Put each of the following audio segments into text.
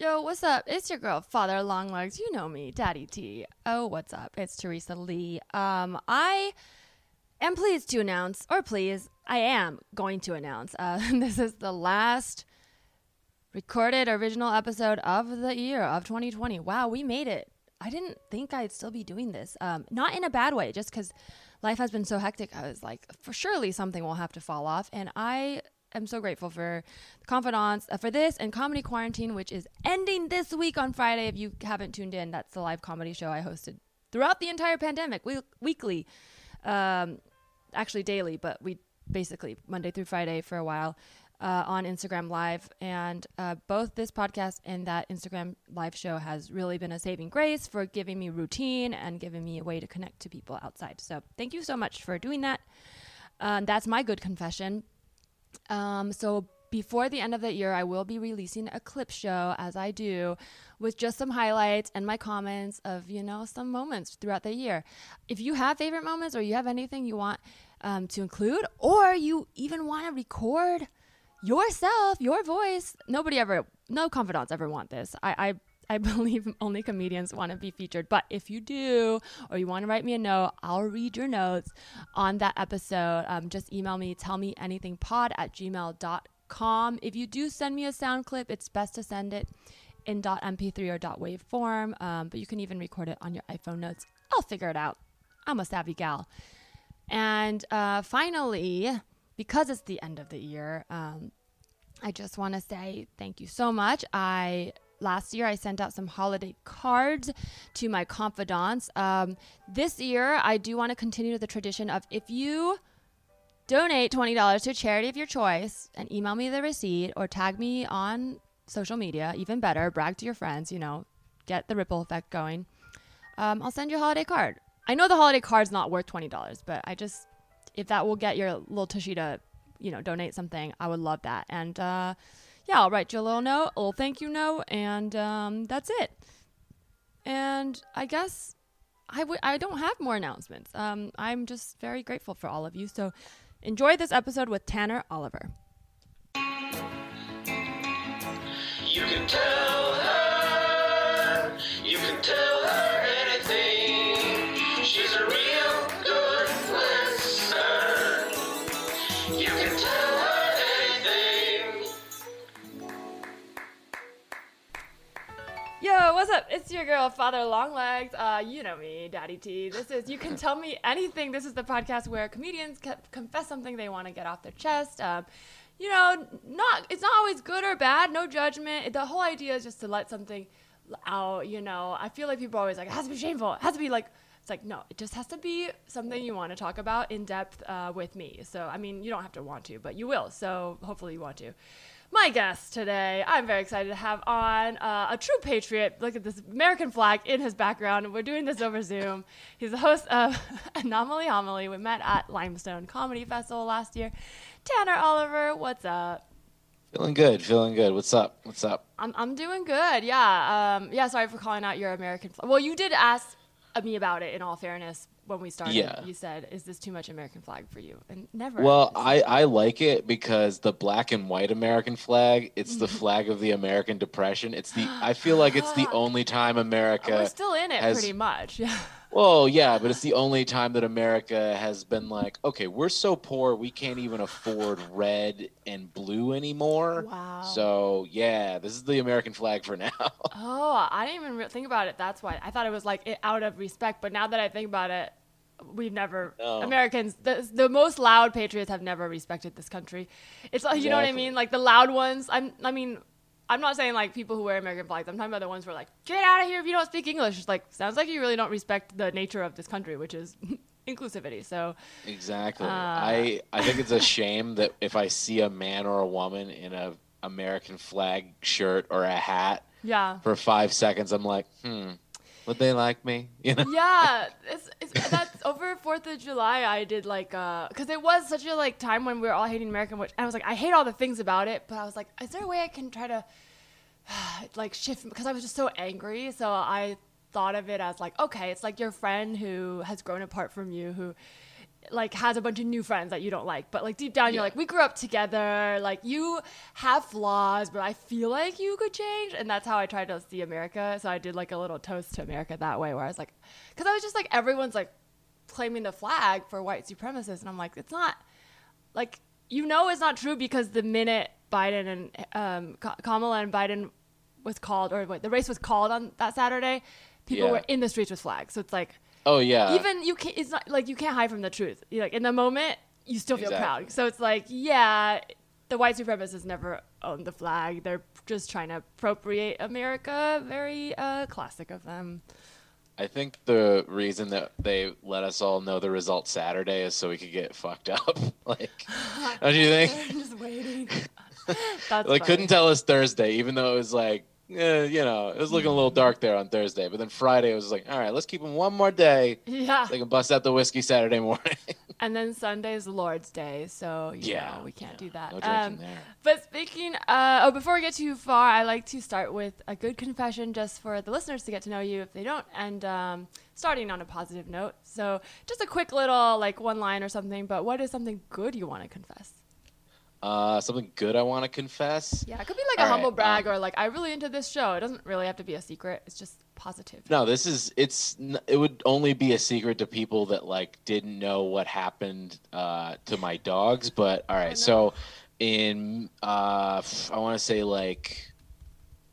Yo, what's up? It's your girl, Father Longlegs. You know me, Daddy T. Oh, what's up? It's Teresa Lee. Um, I am pleased to announce, or please, I am going to announce, uh, this is the last recorded original episode of the year of 2020. Wow, we made it. I didn't think I'd still be doing this. Um, not in a bad way, just because life has been so hectic. I was like, for surely something will have to fall off. And I am so grateful for the confidants uh, for this and comedy quarantine, which is ending this week on Friday. If you haven't tuned in, that's the live comedy show I hosted throughout the entire pandemic, we- weekly, um, actually daily, but we basically Monday through Friday for a while uh, on Instagram Live. And uh, both this podcast and that Instagram Live show has really been a saving grace for giving me routine and giving me a way to connect to people outside. So thank you so much for doing that. Um, that's my good confession. Um, so before the end of the year, I will be releasing a clip show as I do with just some highlights and my comments of, you know, some moments throughout the year. If you have favorite moments or you have anything you want um, to include, or you even want to record yourself, your voice, nobody ever, no confidants ever want this. I, I I believe only comedians want to be featured. But if you do, or you want to write me a note, I'll read your notes on that episode. Um, just email me, tell me anything pod at gmail.com. If you do send me a sound clip, it's best to send it in .mp3 or .wave form. Um, but you can even record it on your iPhone notes. I'll figure it out. I'm a savvy gal. And uh, finally, because it's the end of the year, um, I just want to say thank you so much. I last year I sent out some holiday cards to my confidants. Um, this year I do want to continue the tradition of if you donate twenty dollars to a charity of your choice and email me the receipt or tag me on social media, even better, brag to your friends, you know, get the ripple effect going. Um, I'll send you a holiday card. I know the holiday card's not worth twenty dollars, but I just if that will get your little tushy to, you know, donate something, I would love that. And uh, yeah, I'll write you a little note, a little thank you note, and um, that's it. And I guess I w- I don't have more announcements. Um, I'm just very grateful for all of you. So enjoy this episode with Tanner Oliver. You can tell her, you can tell what's up? It's your girl, Father Longlegs. Uh, you know me, Daddy T. This is You Can Tell Me Anything. This is the podcast where comedians co- confess something they want to get off their chest. Um, you know, not it's not always good or bad, no judgment. The whole idea is just to let something out, you know. I feel like people are always like, it has to be shameful. It has to be like, it's like, no, it just has to be something you want to talk about in depth uh, with me. So, I mean, you don't have to want to, but you will. So, hopefully, you want to my guest today. I'm very excited to have on uh, a true patriot. Look at this American flag in his background. We're doing this over Zoom. He's the host of Anomaly Homily. We met at Limestone Comedy Festival last year. Tanner Oliver, what's up? Feeling good, feeling good. What's up? What's up? I'm, I'm doing good. Yeah. Um, yeah. Sorry for calling out your American flag. Well, you did ask me about it. In all fairness, when we started, Yeah. you said, "Is this too much American flag for you?" And never. Well, I, I like it because the black and white American flag, it's the Mm-hmm. flag of the American Depression. It's the I feel like it's the only time we're America still in it has- pretty much. Well, yeah, but it's the only time that America has been like, okay, we're so poor we can't even afford red and blue anymore. Wow. So, yeah, this is the American flag for now. Oh, I didn't even re- think about it. That's why I thought it was like it, out of respect. But now that I think about it, we've never No. Americans the, the most loud patriots have never respected this country. It's like you know what I mean, like the loud ones. I'm I mean. I'm not saying like people who wear American flags. I'm talking about the ones who are like, get out of here if you don't speak English. It's like sounds like you really don't respect the nature of this country, which is inclusivity. So Exactly. Uh, I I think it's a shame that if I see a man or a woman in a American flag shirt or a hat yeah, for five seconds, I'm like, hmm, would they like me? You know? yeah, it's, it's that's over Fourth of July. I did like uh, cause it was such a like time when we were all hating American, which I was like, I hate all the things about it, but I was like, is there a way I can try to like shift because I was just so angry. So I thought of it as like, okay, it's like your friend who has grown apart from you, who like has a bunch of new friends that you don't like but like deep down you're like we grew up together like you have flaws but i feel like you could change. And that's how i tried to see america. So i did like a little toast to america that way where i was like because i was just like everyone's like claiming the flag for white supremacists and i'm like it's not like you know it's not true because the minute biden and um, kamala and biden was called or wait, the race was called on that saturday people Yeah. were in the streets with flags. So it's like Oh yeah. even you can't it's not like you can't hide from the truth You're like in the moment you still feel Exactly. proud so it's like yeah the white supremacists never owned the flag they're just trying to appropriate america very uh, classic of them I think the reason that they let us all know the result Saturday is so we could get fucked up. like, don't you think? i'm just waiting Like, funny. couldn't tell us Thursday, even though it was like, eh, you know, it was looking a little dark there on Thursday. But then Friday, it was like, all right, let's keep them one more day. yeah They can bust out the whiskey Saturday morning. and then sunday's the lord's day so you Yeah, know, we can't yeah. do that No drinking Um, there. But speaking, uh, oh, before we get too far, I like to start with a good confession just for the listeners to get to know you if they don't, and um, starting on a positive note. So, just a quick little, like, one line or something, but what is something good you want to confess? Uh, something good I want to confess. Yeah, it could be like a All right, humble brag um, or like, I'm really into this show. It doesn't really have to be a secret, it's just positive. No, this is it's. It would only be a secret to people that like didn't know what happened uh, to my dogs. But all right, no. so in uh, I want to say like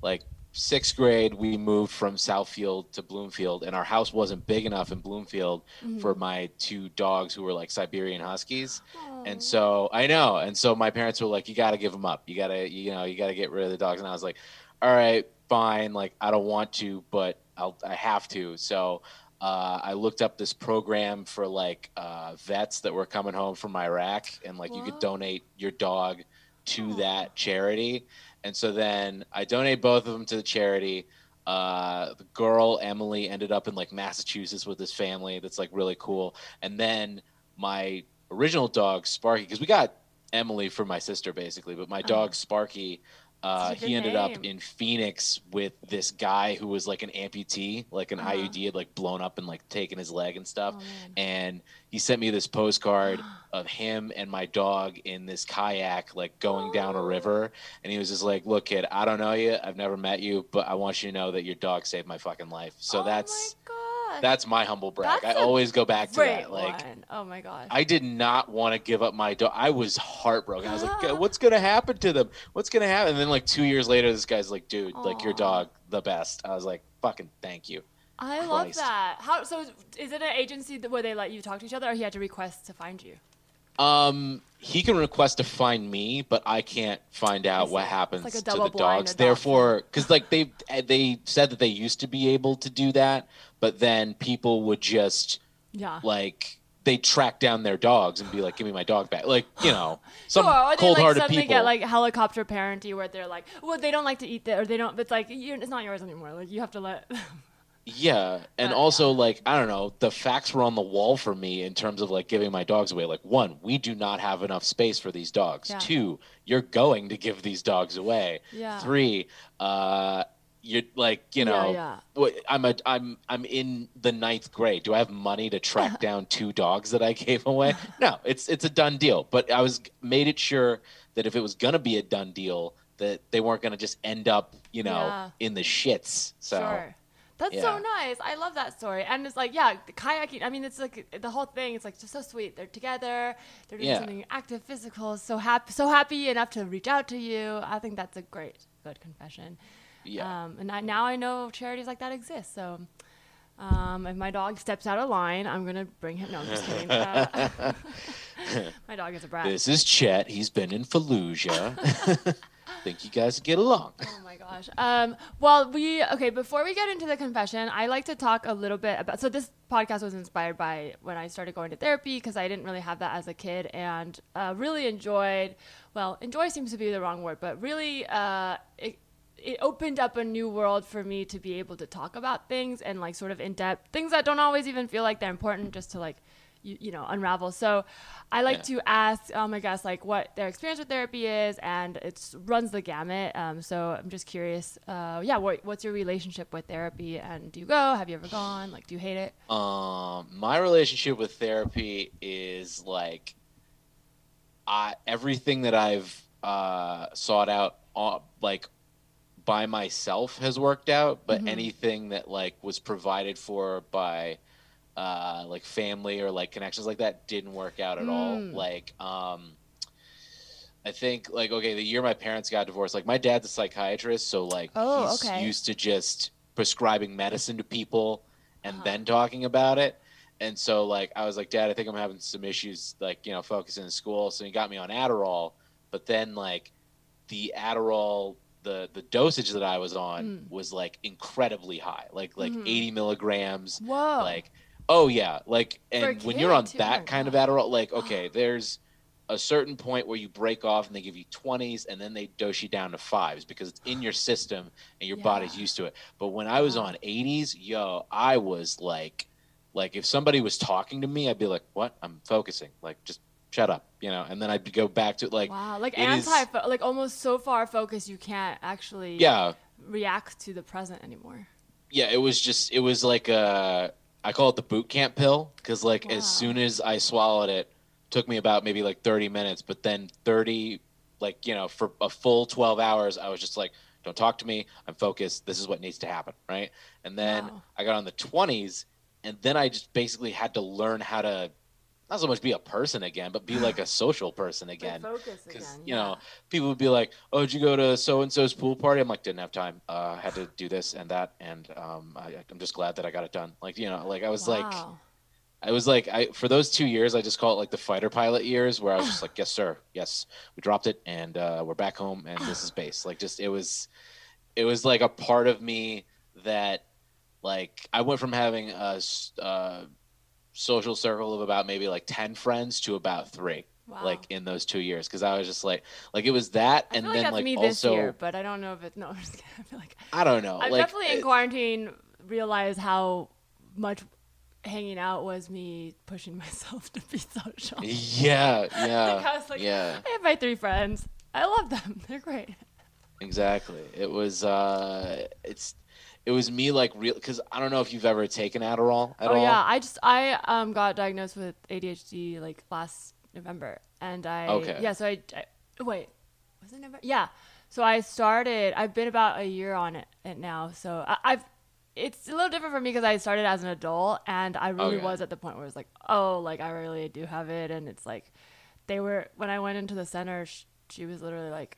like sixth grade, we moved from Southfield to Bloomfield, and our house wasn't big enough in Bloomfield for my two dogs who were like Siberian Huskies. And so I know, and so my parents were like, "You got to give them up. You got to, you know, you got to get rid of the dogs." And I was like, "All right, fine. Like I don't want to, but I'll, I have to." So uh, I looked up this program for like uh, vets that were coming home from Iraq, and like you could donate your dog to Aw. that charity. And so then I donate both of them to the charity. Uh, the girl Emily ended up in like Massachusetts with this family that's like really cool. And then my original dog Sparky, because we got Emily for my sister basically, but my dog Sparky, uh, he ended up in Phoenix with this guy who was like an amputee, like an Uh-huh. IUD had like blown up and like taken his leg and stuff. Oh, and he sent me this postcard of him and my dog in this kayak, like going down a Oh. river. And he was just like, "Look, kid, I don't know you. I've never met you, but I want you to know that your dog saved my fucking life." So oh that's gosh. that's my humble brag. That's I always go back to that. Like, one. Oh my gosh. I did not want to give up my dog. I was heartbroken. I was like. "What's gonna happen to them? What's gonna happen?" And then like two years later, this guy's like, "Dude, like your dog, the best." I was like, "Fucking thank you." I love that. How so? Is, it an agency where they let you talk to each other, or he had to request to find you? Um, he can request to find me, but I can't find out see. what It's happens like to the dogs. adoption. Therefore, because like they they said that they used to be able to do that, but then people would just Yeah. like they track down their dogs and be like, "Give me my dog back!" Like you know, some Sure, or they like cold-hearted suddenly people. get like helicopter parenty where they're like, well, they don't like to eat that, or they don't. It's like you it's not yours anymore. Like you have to let. Yeah, and also like I don't know, the facts were on the wall for me in terms of like giving my dogs away. Like one, we do not have enough space for these dogs. Yeah. Two, you're going to give these dogs away. Yeah. Three, uh, you're like you know, yeah. what I'm a I'm I'm in the ninth grade. Do I have money to track down two dogs that I gave away? No, it's it's a done deal. But I was made it sure that if it was gonna be a done deal, that they weren't gonna just end up you know Yeah. in the shits. So. Sure. That's so nice. I love that story. And it's like, yeah, the kayaking. I mean, it's like the whole thing. It's like just so sweet. They're together. They're doing Yeah. something active, physical. So happy, so happy enough to reach out to you. I think that's a great, good confession. Yeah. Um, and I, now I know charities like that exist. So um, if my dog steps out of line, I'm gonna bring him. No, I'm just kidding. Uh, my dog is a brat. This is Chet. He's been in Fallujah. Think you guys get along. Oh my gosh. Um, well, we okay. Before we get into the confession, I like to talk a little bit about. So this podcast was inspired by when I started going to therapy because I didn't really have that as a kid, and uh, really enjoyed. Well, enjoy seems to be the wrong word, but really, uh, it it opened up a new world for me to be able to talk about things and like sort of in depth things that don't always even feel like they're important, just to like you, you know unravel. So I like Yeah. to ask um, my guests like what their experience with therapy is, and it runs the gamut. Um, so I'm just curious. Uh, yeah, what, what's your relationship with therapy? And do you go? Have you ever gone? Like, do you hate it? Um, my relationship with therapy is like, I everything that I've uh, sought out, uh, like by myself, has worked out. But anything that like was provided for by uh, like family or like connections like that didn't work out at all. Mm. Like, um, I think like okay, the year my parents got divorced, like my dad's a psychiatrist, so like Oh, he's okay. used to just prescribing medicine to people and Uh-huh. then talking about it. And so like I was like, Dad, I think I'm having some issues, like you know, focusing in school. So he got me on Adderall, but then like the Adderall, the the dosage that I was on Mm. was like incredibly high, like like Mhm. 80 milligrams, Whoa. like oh yeah like and when you're on too, that kind of adderall like okay there's a certain point where you break off and they give you 20s and then they dose you down to fives because it's in your system and your body's used to it but when i was on 80s yo i was like like if somebody was talking to me i'd be like what i'm focusing like just shut up you know and then i'd go back to like wow, like it is- anti, like almost so far focused you can't actually yeah react to the present anymore. yeah, it was just it was like a I call it the boot camp pill because like Wow. as soon as I swallowed it, took me about maybe like thirty minutes, but then thirty like you know for a full twelve hours, I was just like, don't talk to me, I'm focused. This is what needs to happen, right? And then Wow. I got on the twenties, and then I just basically had to learn how to not so much be a person again, but be like a social person again focus because you know people would be like, "Oh, did you go to so and so's pool party?" I'm like, "Didn't have time. Uh, I had to do this and that, and um, I, I'm just glad that I got it done." Like you know, like I was like, I was like, I for those two years, I just call it like the fighter pilot years, where I was just like, "Yes, sir. Yes, we dropped it, and uh, we're back home, and this is base." Like, just it was, it was like a part of me that, like, I went from having a uh, social circle of about maybe like ten friends to about three wow. like in those two years because I was just like like it was that I and feel then like that's like me this also year, but I don't know if it. No, I'm just kidding. I feel like I don't know I'm like definitely in quarantine. Realized how much hanging out was me pushing myself to be social. yeah Like, yeah I was like, yeah I have my three friends. I love them. They're great. exactly it was uh it's it was me like real because I don't know if you've ever taken Adderall at oh all Oh yeah, I just I um got diagnosed with ADHD like last November, and I Okay. yeah. So I, I wait, was it November? Yeah. So I started. I've been about a year on it, it now. So I, I've. It's a little different for me because I started as an adult, and I really Okay. was at the point where it's like, oh, like I really do have it, and it's like, they were when I went into the center, sh- she was literally like,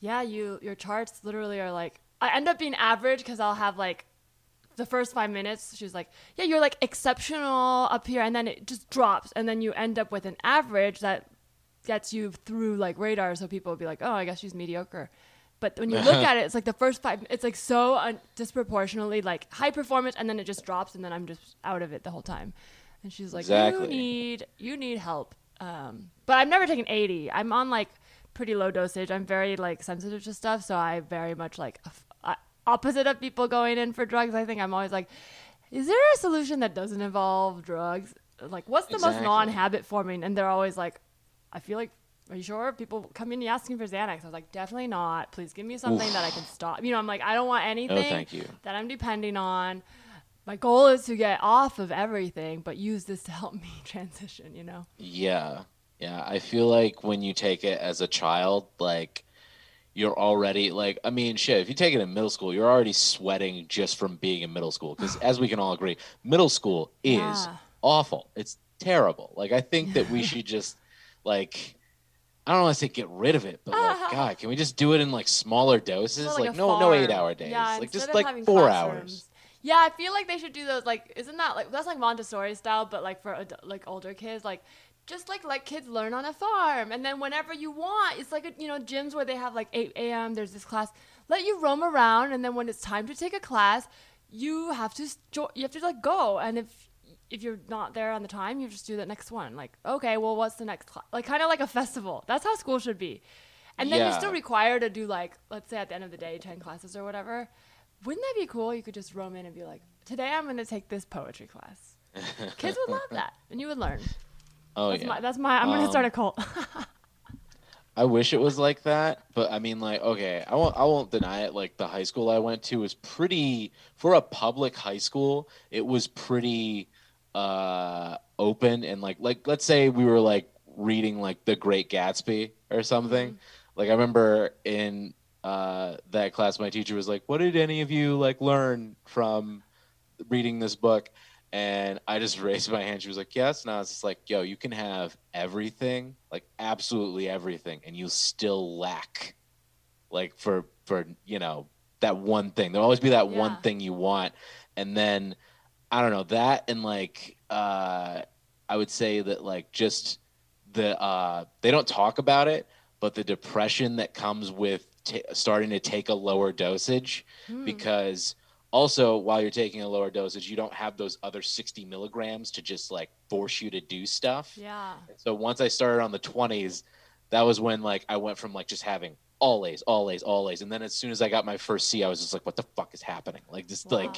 yeah, you your charts literally are like. I end up being average because I'll have like the first five minutes, she's like, "Yeah, you're like exceptional up here," and then it just drops, and then you end up with an average that gets you through like radar. So people will be like, "Oh, I guess she's mediocre." But when you look at it, it's like the first five. It's like so un- disproportionately like high performance, and then it just drops, and then I'm just out of it the whole time. And she's like, Exactly. "You need you need help." Um, but I've never taken 80. I'm on like pretty low dosage. I'm very like sensitive to stuff, so I very much like opposite of people going in for drugs. I think I'm always like, is there a solution that doesn't involve drugs? Like, what's the most non-habit forming? And they're always like, I feel like, are you sure? People come in asking for Xanax. I was like, definitely not. Please give me something that I can stop. You know, I'm like, I don't want oh, anything no thank you that I'm depending on. My goal is to get off of everything, but use this to help me transition. You know. yeah yeah I feel like when you take it as a child like you're already like I mean shit if you take it in middle school you're already sweating just from being in middle school because as we can all agree middle school is Yeah. awful it's terrible like I think that we should just like I don't want to say get rid of it but like God can we just do it in like smaller doses like, a no no eight hour days Yeah, like just like four classrooms. hours Yeah, I feel like they should do those. Like, isn't that like that's like Montessori style, but like for ad- like older kids, like just like let kids learn on a farm, and then whenever you want, it's like a, you know gyms where they have like 8 a.m. There's this class, let you roam around, and then when it's time to take a class, you have to jo- you have to like go, and if if you're not there on the time, you just do the next one. Like, okay, well, what's the next class? Like, kind of like a festival. That's how school should be. And then you're still required to do like, let's say at the end of the day, 10 classes or whatever. Wouldn't that be cool? You could just roam in and be like, today I'm going to take this poetry class. Kids would love that, and you would learn. Oh That's yeah. my. That's my. I'm gonna start a Um, cult. I wish it was like that, but I mean, like, okay, I won't, I won't deny it. Like, the high school I went to was pretty, for a public high school, it was pretty uh open and like, like, let's say we were like reading like The Great Gatsby or something. Like, I remember in uh that class, my teacher was like, "What did any of you like learn from reading this book?" And I just raised my hand. She was like, "Yes." And I was just like, "Yo, you can have everything, like absolutely everything, and you still lack, like for for you know that one thing. There'll always be that one thing you want, and then I don't know that, and like uh, I would say that like just the uh, they don't talk about it, but the depression that comes with t- starting to take a lower dosage Hmm. because also while you're taking a lower dosage you don't have those other 60 milligrams to just like force you to do stuff yeah. so once i started on the 20s that was when like i went from like just having all a's all a's all a's and then as soon as i got my first c i was just like what the fuck is happening like just Wow. like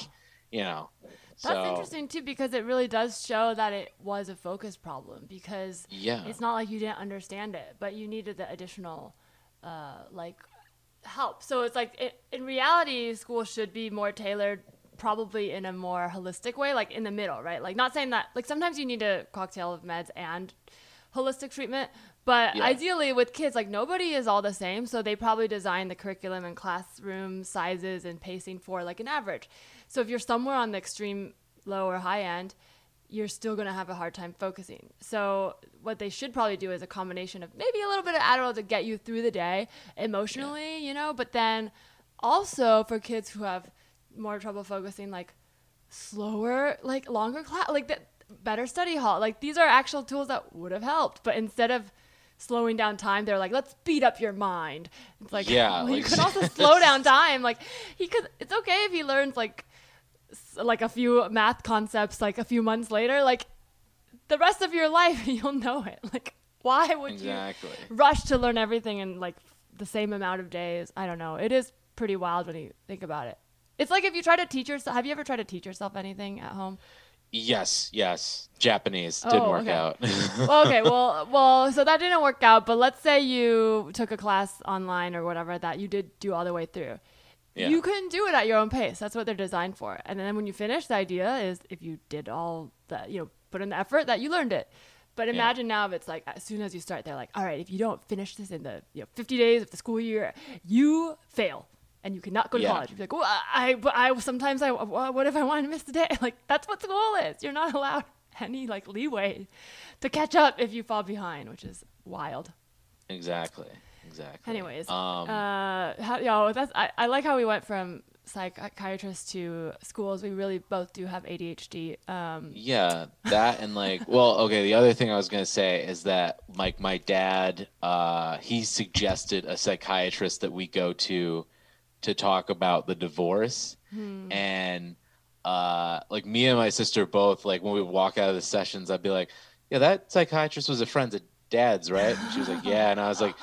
you know That's so interesting too because it really does show that it was a focus problem because yeah it's not like you didn't understand it, but you needed the additional uh, like help. So it's like it, in reality, school should be more tailored, probably in a more holistic way, like in the middle, right? Like not saying that like sometimes you need a cocktail of meds and holistic treatment. But Yeah. ideally, with kids, like nobody is all the same, so they probably design the curriculum and classroom sizes and pacing for like an average. So if you're somewhere on the extreme low or high end, you're still going to have a hard time focusing. So what they should probably do is a combination of maybe a little bit of Adderall to get you through the day emotionally, you know, but then also for kids who have more trouble focusing, like slower, like longer class, like that better study hall. Like these are actual tools that would have helped, but instead of slowing down time, they're like, let's speed up your mind. It's like, Yeah, well, you like- could also slow down time. Like he could. It's okay if he learns like like a few math concepts like a few months later. Like the rest of your life, you'll know it. Like why would exactly you rush to learn everything in like the same amount of days? I don't know. It is pretty wild when you think about it. It's like if you try to teach yourself. Have you ever tried to teach yourself anything at home? yes yes japanese didn't Oh, work okay. out well, okay, well, well, so that didn't work out. But let's say you took a class online or whatever that you did do all the way through. Yeah. You can do it at your own pace. That's what they're designed for. And then when you finish, the idea is if you did all the, you know, put in the effort, that you learned it. But imagine now if it's like as soon as you start, they're like, all right, if you don't finish this in the you know 50 days of the school year, you fail. And you cannot go to Yeah. college. You're like, well, I, but I sometimes I, what if I want to miss the day? Like that's what school is. You're not allowed any like leeway to catch up if you fall behind, which is wild. exactly exactly Anyways, um uh, how, yo, that's I, I like how we went from psychiatrists to schools. We really both do have ADHD. Um, Yeah, that and like, well, okay. The other thing I was gonna say is that like my dad, uh, he suggested a psychiatrist that we go to to talk about the divorce, and uh, like me and my sister both like when we walk out of the sessions, I'd be like, yeah, that psychiatrist was a friend of dad's, right? And she was like, yeah, and I was like.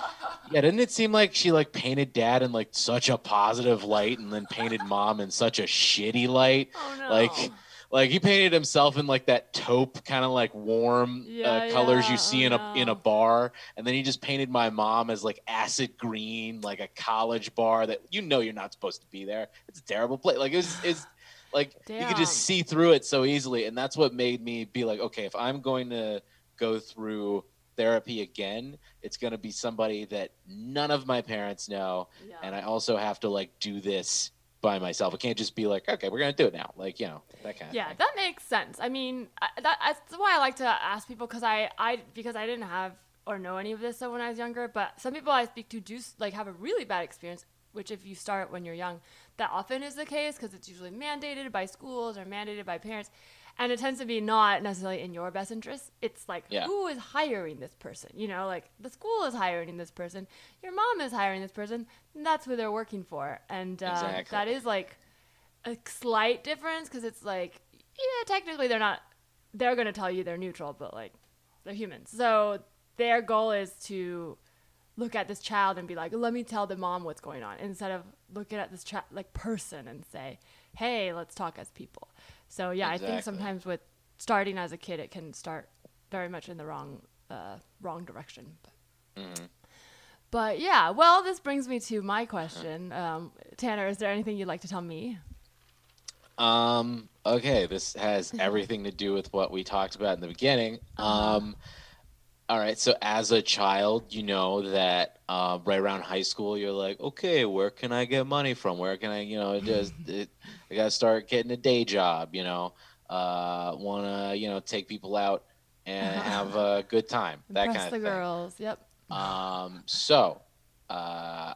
Yeah, didn't it seem like she like painted dad in like such a positive light and then painted mom in such a shitty light? oh no! like like he painted himself in like that taupe kind of like warm Yeah, uh, colors yeah, you see oh, in a in a bar and then he just painted my mom as like acid green like a college bar that you know you're not supposed to be there it's a terrible place like it's it's like you could just see through it so easily and that's what made me be like okay if i'm going to go through therapy again it's going to be somebody that none of my parents know Yeah. and I also have to like do this by myself. It can't just be like, okay, we're gonna do it now, like you know that kind of yeah, that makes sense. I mean, I, that, that's why I like to ask people because I, I, because I didn't have or know any of this so when I was younger. But some people I speak to do like have a really bad experience. Which, if you start when you're young, that often is the case because it's usually mandated by schools or mandated by parents, and it tends to be not necessarily in your best interest. It's like Yeah. who is hiring this person? You know, like the school is hiring this person, your mom is hiring this person. And that's who they're working for, and uh, Exactly. that is like a slight difference because it's like yeah technically they're not they're going to tell you they're neutral but like they're humans so their goal is to look at this child and be like let me tell the mom what's going on instead of looking at this child like person and say hey let's talk as people so yeah i think sometimes with starting as a kid, it can start very much in the wrong uh, wrong direction. But, Mhm. but yeah, well, this brings me to my question. Um, Tanner, is there anything you'd like to tell me? Um. Okay, this has everything to do with what we talked about in the beginning. Uh-huh. All right. So as a child, you know that uh, right around high school, you're like, okay, where can I get money from? Where can I, you know, just it, I gotta start getting a day job. You know, uh, wanna, you know, take people out and have a good time. That Impress kind the of thing. girls. Yep. Um, so, uh,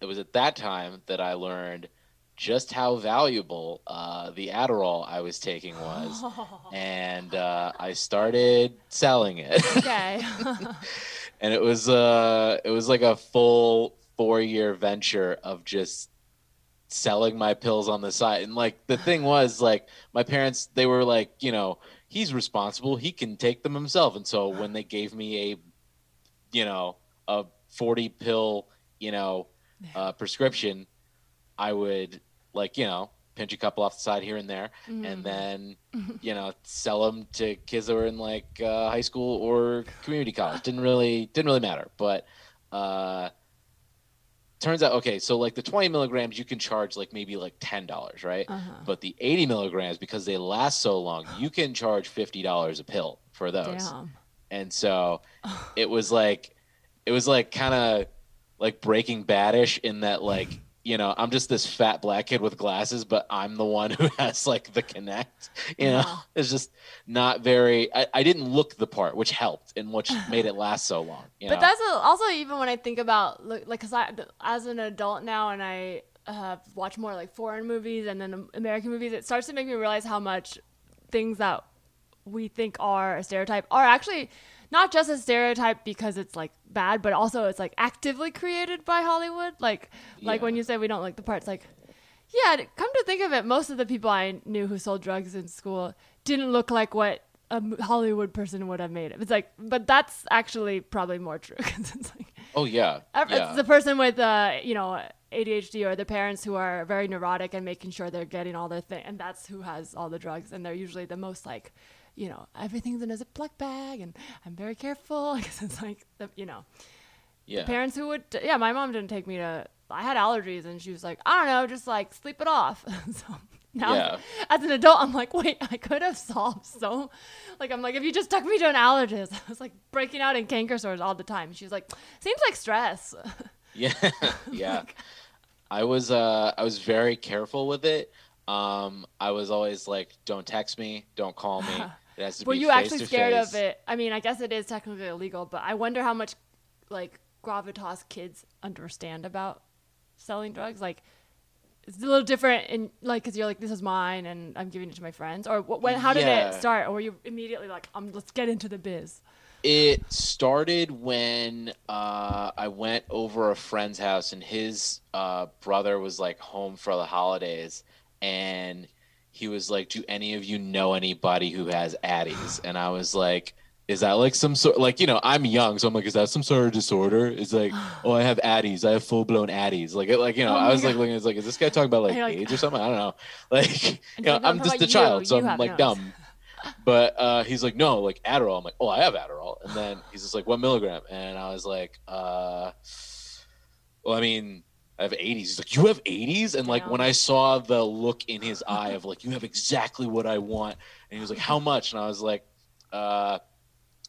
it was at that time that I learned just how valuable uh, the Adderall I was taking was, and uh, I started selling it. okay. and it was uh, it was like a full four year venture of just selling my pills on the side. And like the thing was, like my parents, they were like, you know, he's responsible, he can take them himself. And so when they gave me a you know, a 40 pill, you know, uh, prescription, I would like, you know, pinch a couple off the side here and there, Mm-hmm. and then, you know, sell them to kids that were in like uh, high school or community college. Didn't really, didn't really matter. But uh, turns out, okay, so like the 20 milligrams, you can charge like maybe like $10, right? Uh-huh. But the 80 milligrams, because they last so long, you can charge $50 a pill for those Damn. and so it was like it was like kind of like breaking badish in that like you know i'm just this fat black kid with glasses but i'm the one who has like the connect you know Yeah. it's just not very I, I didn't look the part which helped and which made it last so long you But know? that's a, also even when I think about like because I as an adult now and I uh, watch more like foreign movies and then American movies, it starts to make me realize how much things that we think are a stereotype are actually not just a stereotype because it's like bad, but also it's like actively created by Hollywood. Like like Yeah. when you say we don't like the parts, like yeah, come to think of it, most of the people I knew who sold drugs in school didn't look like what a Hollywood person would have made it. It's like, but that's actually probably more true 'cause it's like oh yeah it's the person with uh, you know ADHD or the parents who are very neurotic and making sure they're getting all their thing, and that's who has all the drugs, and they're usually the most like, you know, everything's in a Ziploc bag, and I'm very careful because it's like the you know yeah parents who would yeah my mom didn't take me to i had allergies and she was like i don't know just like sleep it off so now Yeah. as an adult i'm like wait i could have solved so like i'm like if you just took me to an allergist i was like breaking out in canker sores all the time she was like seems like stress Yeah, yeah. I was uh I was very careful with it. Um I was always like don't text me, don't call me. It has to were you actually face scared of it? I mean i guess it is technically illegal but i wonder how much like gravitas kids understand about selling drugs. Like it's a little different in like because you're like this is mine and i'm giving it to my friends. Or wh- when how did Yeah. it start? Or were you immediately like um let's get into the biz. It started when uh, I went over a friend's house, and his uh, brother was like home for the holidays, and he was like, "Do any of you know anybody who has Addies?" And I was like, "Is that like some sort? Like, you know, I'm young, so I'm like, is that some sort of disorder?" It's like, "Oh, I have Addies. I have full blown Addies." Like, it, like you know, Oh I was like God. looking, it's like, is this guy talking about like, like- AIDS or something? I don't know. Like, you know, like, "No, I'm just a child, so I'm like no dumb. But uh, he's like, no, like Adderall. I'm like, oh, I have Adderall. And then he's just like, one milligram. And I was like, uh, well, I mean, I have 80s. He's like, you have 80s? And like, when I saw the look in his eye of like, you have exactly what I want. And he was like, how much? And I was like, uh,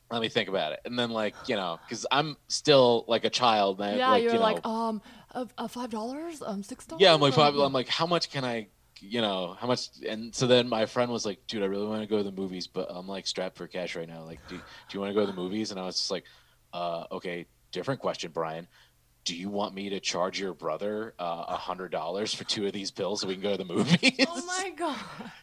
let me think about it. And then like, you know, because I'm still like a child. And I, yeah like, you're you know, like um uh, uh, five dollars um six dollars yeah, I'm like, five, I'm like, how much can I, you know, how much? And so then my friend was like, dude, I really want to go to the movies, but I'm like strapped for cash right now. Like, do, do you want to go to the movies? And I was just like, uh, okay, different question, Brian. Do you want me to charge your brother uh, a hundred dollars for two of these pills so we can go to the movies? oh my god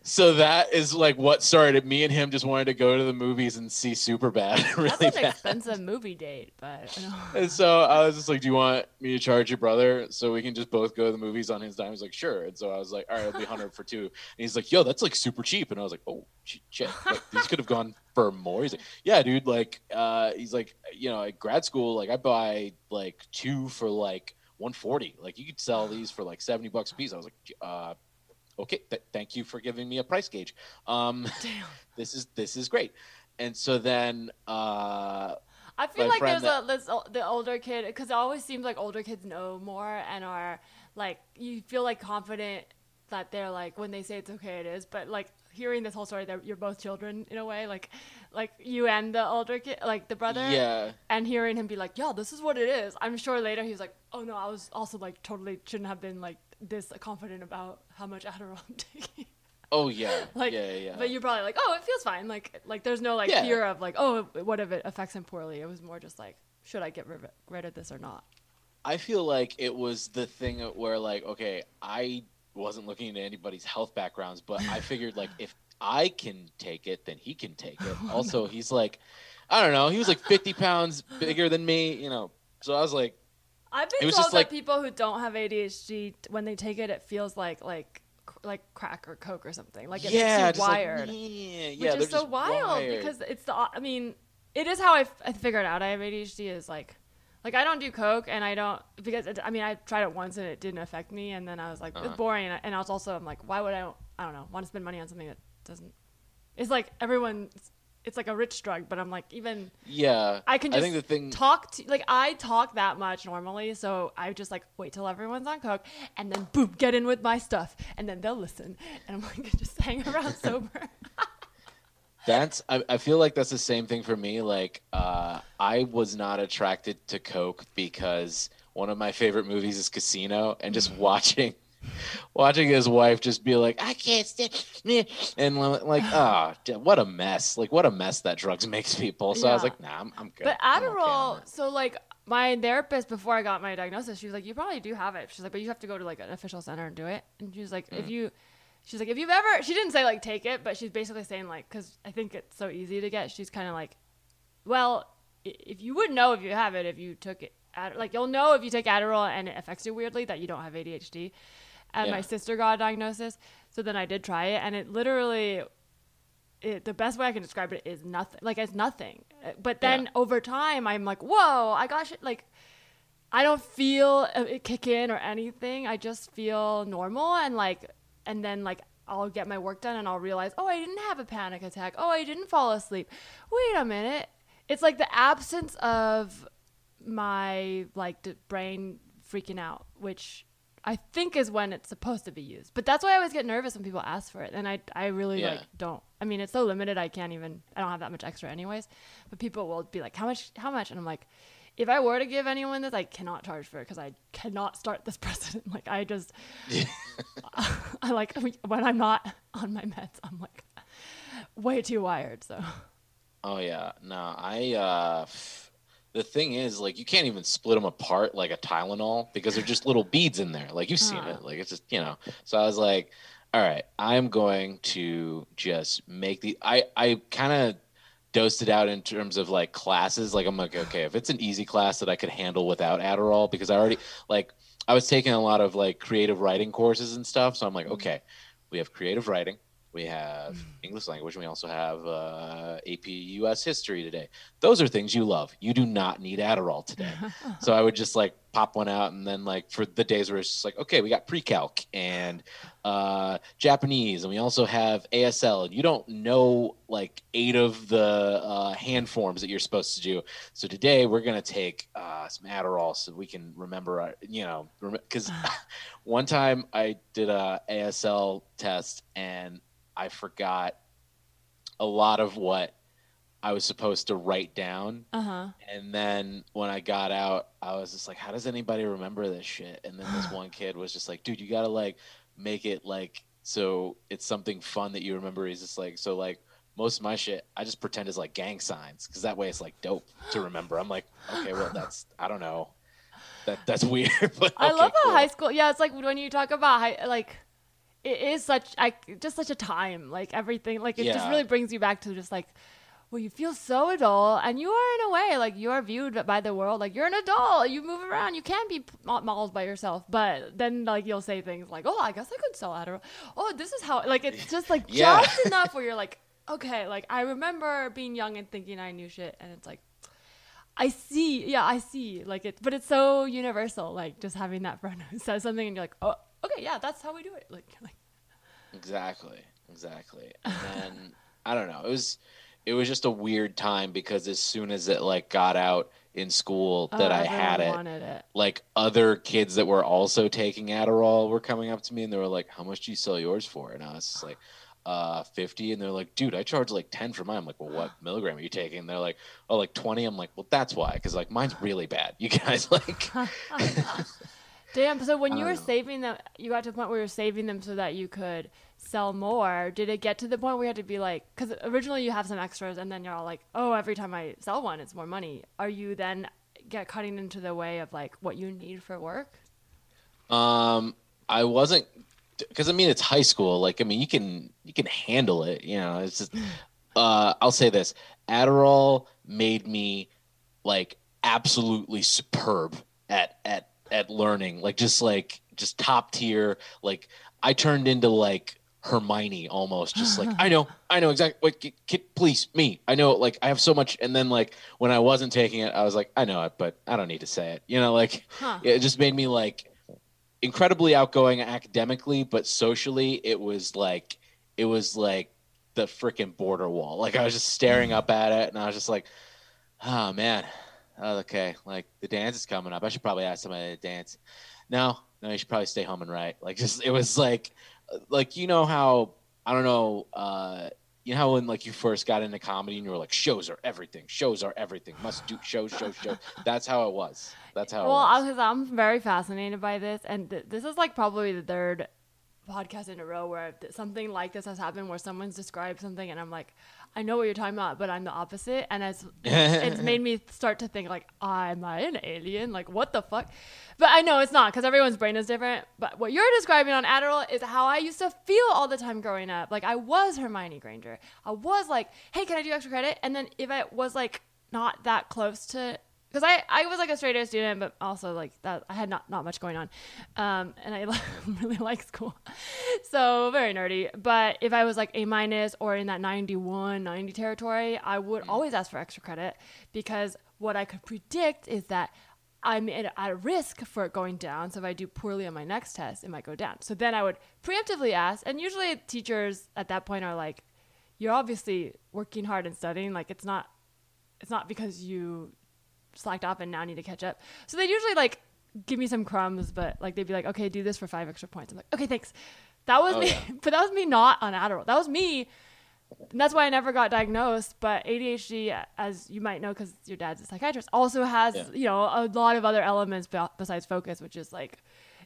so that is like what started. Me and him just wanted to go to the movies and see Superbad really that's an bad. expensive movie date but. And so I was just like, "Do you want me to charge your brother so we can just both go to the movies on his dime?" He's like, "Sure." And so I was like, "All right, it'll be hundred for two. And he's like, "Yo, that's like super cheap." And I was like, "Oh shit, like, these could have gone for more." He's like, "Yeah, dude. Like, uh, he's like, you know, at grad school, like I buy like two for like one forty. Like you could sell these for like seventy bucks a piece." I was like, uh, okay, th- thank you for giving me a price gauge. Um, Damn. this is this is great. And so then, uh, I feel like there's a this, o- the older kid because it always seems like older kids know more and are like you feel like confident that they're like when they say it's okay it is but like hearing this whole story that you're both children in a way like like you and the older kid like the brother? Yeah, and hearing him be like yeah this is what it is. I'm sure later he was like oh no I was also like totally shouldn't have been like this confident about how much Adderall I'm taking oh yeah, like yeah, yeah. but you're probably like oh it feels fine. Like like there's no like Yeah. fear of like oh what if it affects him poorly? It was more just like should i get rid of, rid of this or not? I feel like it was the thing where like, okay, I wasn't looking into anybody's health backgrounds, but I figured like if I can take it, then he can take it. Also, he's like, I don't know, he was like 50 pounds bigger than me, you know. So I was like, i've It been was told just that like- people who don't have adhd when they take it it feels like like like crack or coke or something like it yeah, makes you just like, wired yeah, which yeah, is so wild wired. because it's the i mean it is how I, f- I figured out i have adhd is like like I don't do coke and I don't because it, I mean I tried it once and it didn't affect me and then I was like Uh-huh. it's boring and I, and I was also I'm like why would I I don't know want to spend money on something that doesn't it's like everyone it's like a rich drug but I'm like even yeah, I can I just think the thing, talk to like I talk that much normally so I just like wait till everyone's on coke and then boom get in with my stuff and then they'll listen and I'm like just hang around sober That's I, I feel like that's the same thing for me. Like uh, I was not attracted to Coke because one of my favorite movies is Casino, and just watching watching his wife just be like, I can't stand, and like, ah, what a mess! Like what a mess that drugs makes people. So I was like, nah, I'm, I'm good. But I'm okay Adderall, so like my therapist before I got my diagnosis, she was like, "You probably do have it." She's like, "But you have to go to like an official center and do it." And she was like, Mm. "If you," she's like, "If you've ever," she didn't say like take it, but she's basically saying like, because I think it's so easy to get. She's kind of like, "Well, if you would know if you have it if you took it, Ad- like you'll know if you take Adderall and it affects you weirdly that you don't have ADHD." And my sister got a diagnosis, so then I did try it, and it literally it, the best way I can describe it is nothing. Like it's nothing. Uh, But then Yeah. over time, I'm like, whoa, I got shit. Like, I don't feel uh, it kick in or anything. I just feel normal and like, and then like I'll get my work done and I'll realize, oh, I didn't have a panic attack. Oh, I didn't fall asleep. Wait a minute. It's like the absence of my like d- brain freaking out, which I think is when it's supposed to be used. But that's why I always get nervous when people ask for it, and I I really Yeah. like don't. I mean, it's so limited. I can't even. I don't have that much extra, anyways. But people will be like, "How much? How much?" And I'm like, if I were to give anyone this, I cannot charge for it because I cannot start this precedent. Like I just, I like when I'm not on my meds, I'm like way too wired. So Oh yeah, no, I. uh The thing is, like, you can't even split them apart like a Tylenol because they're just little beads in there. Like you've seen it. Like it's just you know. So I was like, all right, I'm going to just make the. I I kind of dosed it out in terms of like classes. Like I'm like, okay, if it's an easy class that I could handle without Adderall, because I already like I was taking a lot of like creative writing courses and stuff. So I'm like, okay, we have creative writing. We have English language. And we also have uh, AP US history today. Those are things you love. You do not need Adderall today. so I would just like pop one out, and then like for the days where it's just like, okay, we got pre-calc and uh, Japanese, and we also have ASL, and you don't know like eight of the uh, hand forms that you're supposed to do. So today we're gonna take uh, some Adderall so we can remember, our, you know, because one time I did a ASL test and I forgot a lot of what I was supposed to write down. uh huh. And then when I got out, I was just like, how does anybody remember this shit? And then this one kid was just like, dude, you gotta like make it like so it's something fun that you remember. is just like, so like most of my shit, I just pretend is like gang signs because that way it's like dope to remember. I'm like, okay, well that's I don't know, that that's weird. but I okay, love how cool. high school. Yeah, it's like when you talk about high, like it is such I just such a time. Like everything, like it just really brings you back to just like. Well, you feel so adult, and you are in a way like you are viewed by the world like you're an adult. You move around, you can't be mauled by yourself. But then, like you'll say things like, "Oh, I guess I could sell Adderall." Oh, this is how. Like it's just like Yeah. just enough where you're like, okay, like I remember being young and thinking I knew shit, and it's like, I see, yeah, I see, like it, but it's so universal, like just having that friend who says something and you're like, oh, okay, yeah, that's how we do it, like, like Exactly. Exactly. And then I don't know. It was it was just a weird time because as soon as it like got out in school that Oh, I had it, it. like other kids that were also taking Adderall were coming up to me and they were like, "How much do you sell yours for?" And I was just like, "Uh, 50." And they're like, "Dude, I charge like 10 for mine." I'm like, "Well, what milligram are you taking?" And they're like, "Oh, like 20." I'm like, "Well, that's why cuz like mine's really bad." You guys like Damn. So when you were know. saving them, you got to the point where you were saving them so that you could sell more. Did it get to the point where you had to be like, because originally you have some extras, and then you're all like, oh, every time I sell one, it's more money. Are you then get cutting into the way of like what you need for work? Um, I wasn't because I mean it's high school. Like I mean you can you can handle it. You know, it's just. Uh, I'll say this: Adderall made me like absolutely superb at at at learning. Like just like just top tier. Like I turned into like Hermione almost. Just like I know, I know exactly. What, k- please, me. I know. Like I have so much. And then like when I wasn't taking it, I was like, I know it, but I don't need to say it. You know, like Huh. it just made me like incredibly outgoing academically, but socially it was like it was like the freaking border wall. Like I was just staring mm. up at it and I was just like, oh man. Oh, okay. Like the dance is coming up. I should probably ask somebody to dance. No, no, you should probably stay home and write. Like just it was like like you know how I don't know, uh you know how when like you first got into comedy and you were like shows are everything shows are everything must do shows shows shows that's how it was that's how it Well, was. because I'm very fascinated by this, and th- this is like probably the third podcast in a row where th- something like this has happened, where someone's described something, and I'm like, I know what you're talking about, but I'm the opposite, and it's it's made me start to think like, am I an alien? Like, what the fuck? But I know it's not because everyone's brain is different. But what you're describing on Adderall is how I used to feel all the time growing up. Like I was Hermione Granger. I was like, hey, can I do extra credit? And then if I was like not that close to because I, I was like a straight A student, but also like that I had not, not much going on, um, and I really like school, so very nerdy. But if I was like A minus or in that 91, 90 territory, I would always ask for extra credit because what I could predict is that I'm at, at risk for it going down. So if I do poorly on my next test, it might go down. So then I would preemptively ask, and usually teachers at that point are like, "You're obviously working hard and studying. Like it's not, it's not because you slacked off and now need to catch up." So they usually like give me some crumbs, but like they'd be like, "Okay, do this for five extra points." I'm like, "Okay, thanks." That was Oh, me, yeah. but that was me not on Adderall. That was me and that's why I never got diagnosed. But ADHD, as you might know, because your dad's a psychiatrist, also has Yeah. you know a lot of other elements besides focus, which is like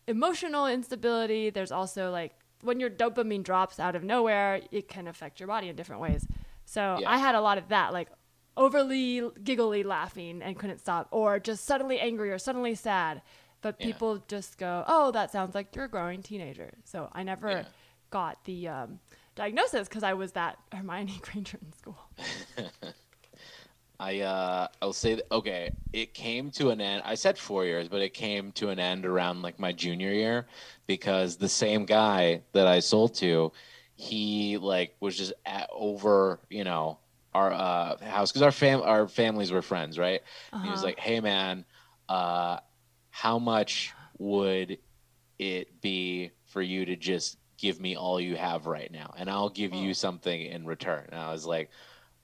emotional instability. There's also like when your dopamine drops out of nowhere, it can affect your body in different ways. So Yeah. I had a lot of that, like overly giggly laughing and couldn't stop, or just suddenly angry or suddenly sad. But Yeah. people just go, "Oh, that sounds like you're a growing teenager." So I never Yeah. got the um, diagnosis because I was that Hermione Granger in school. I uh I'll say that, okay, it came to an end. I said 4 years, but it came to an end around like my junior year because the same guy that I sold to, he like was just at, over, you know, our uh house cuz our fam our families were friends, right? And He was Uh-huh. like, "Hey man, uh how much would it be for you to just give me all you have right now and I'll give you something in return?" And I was like,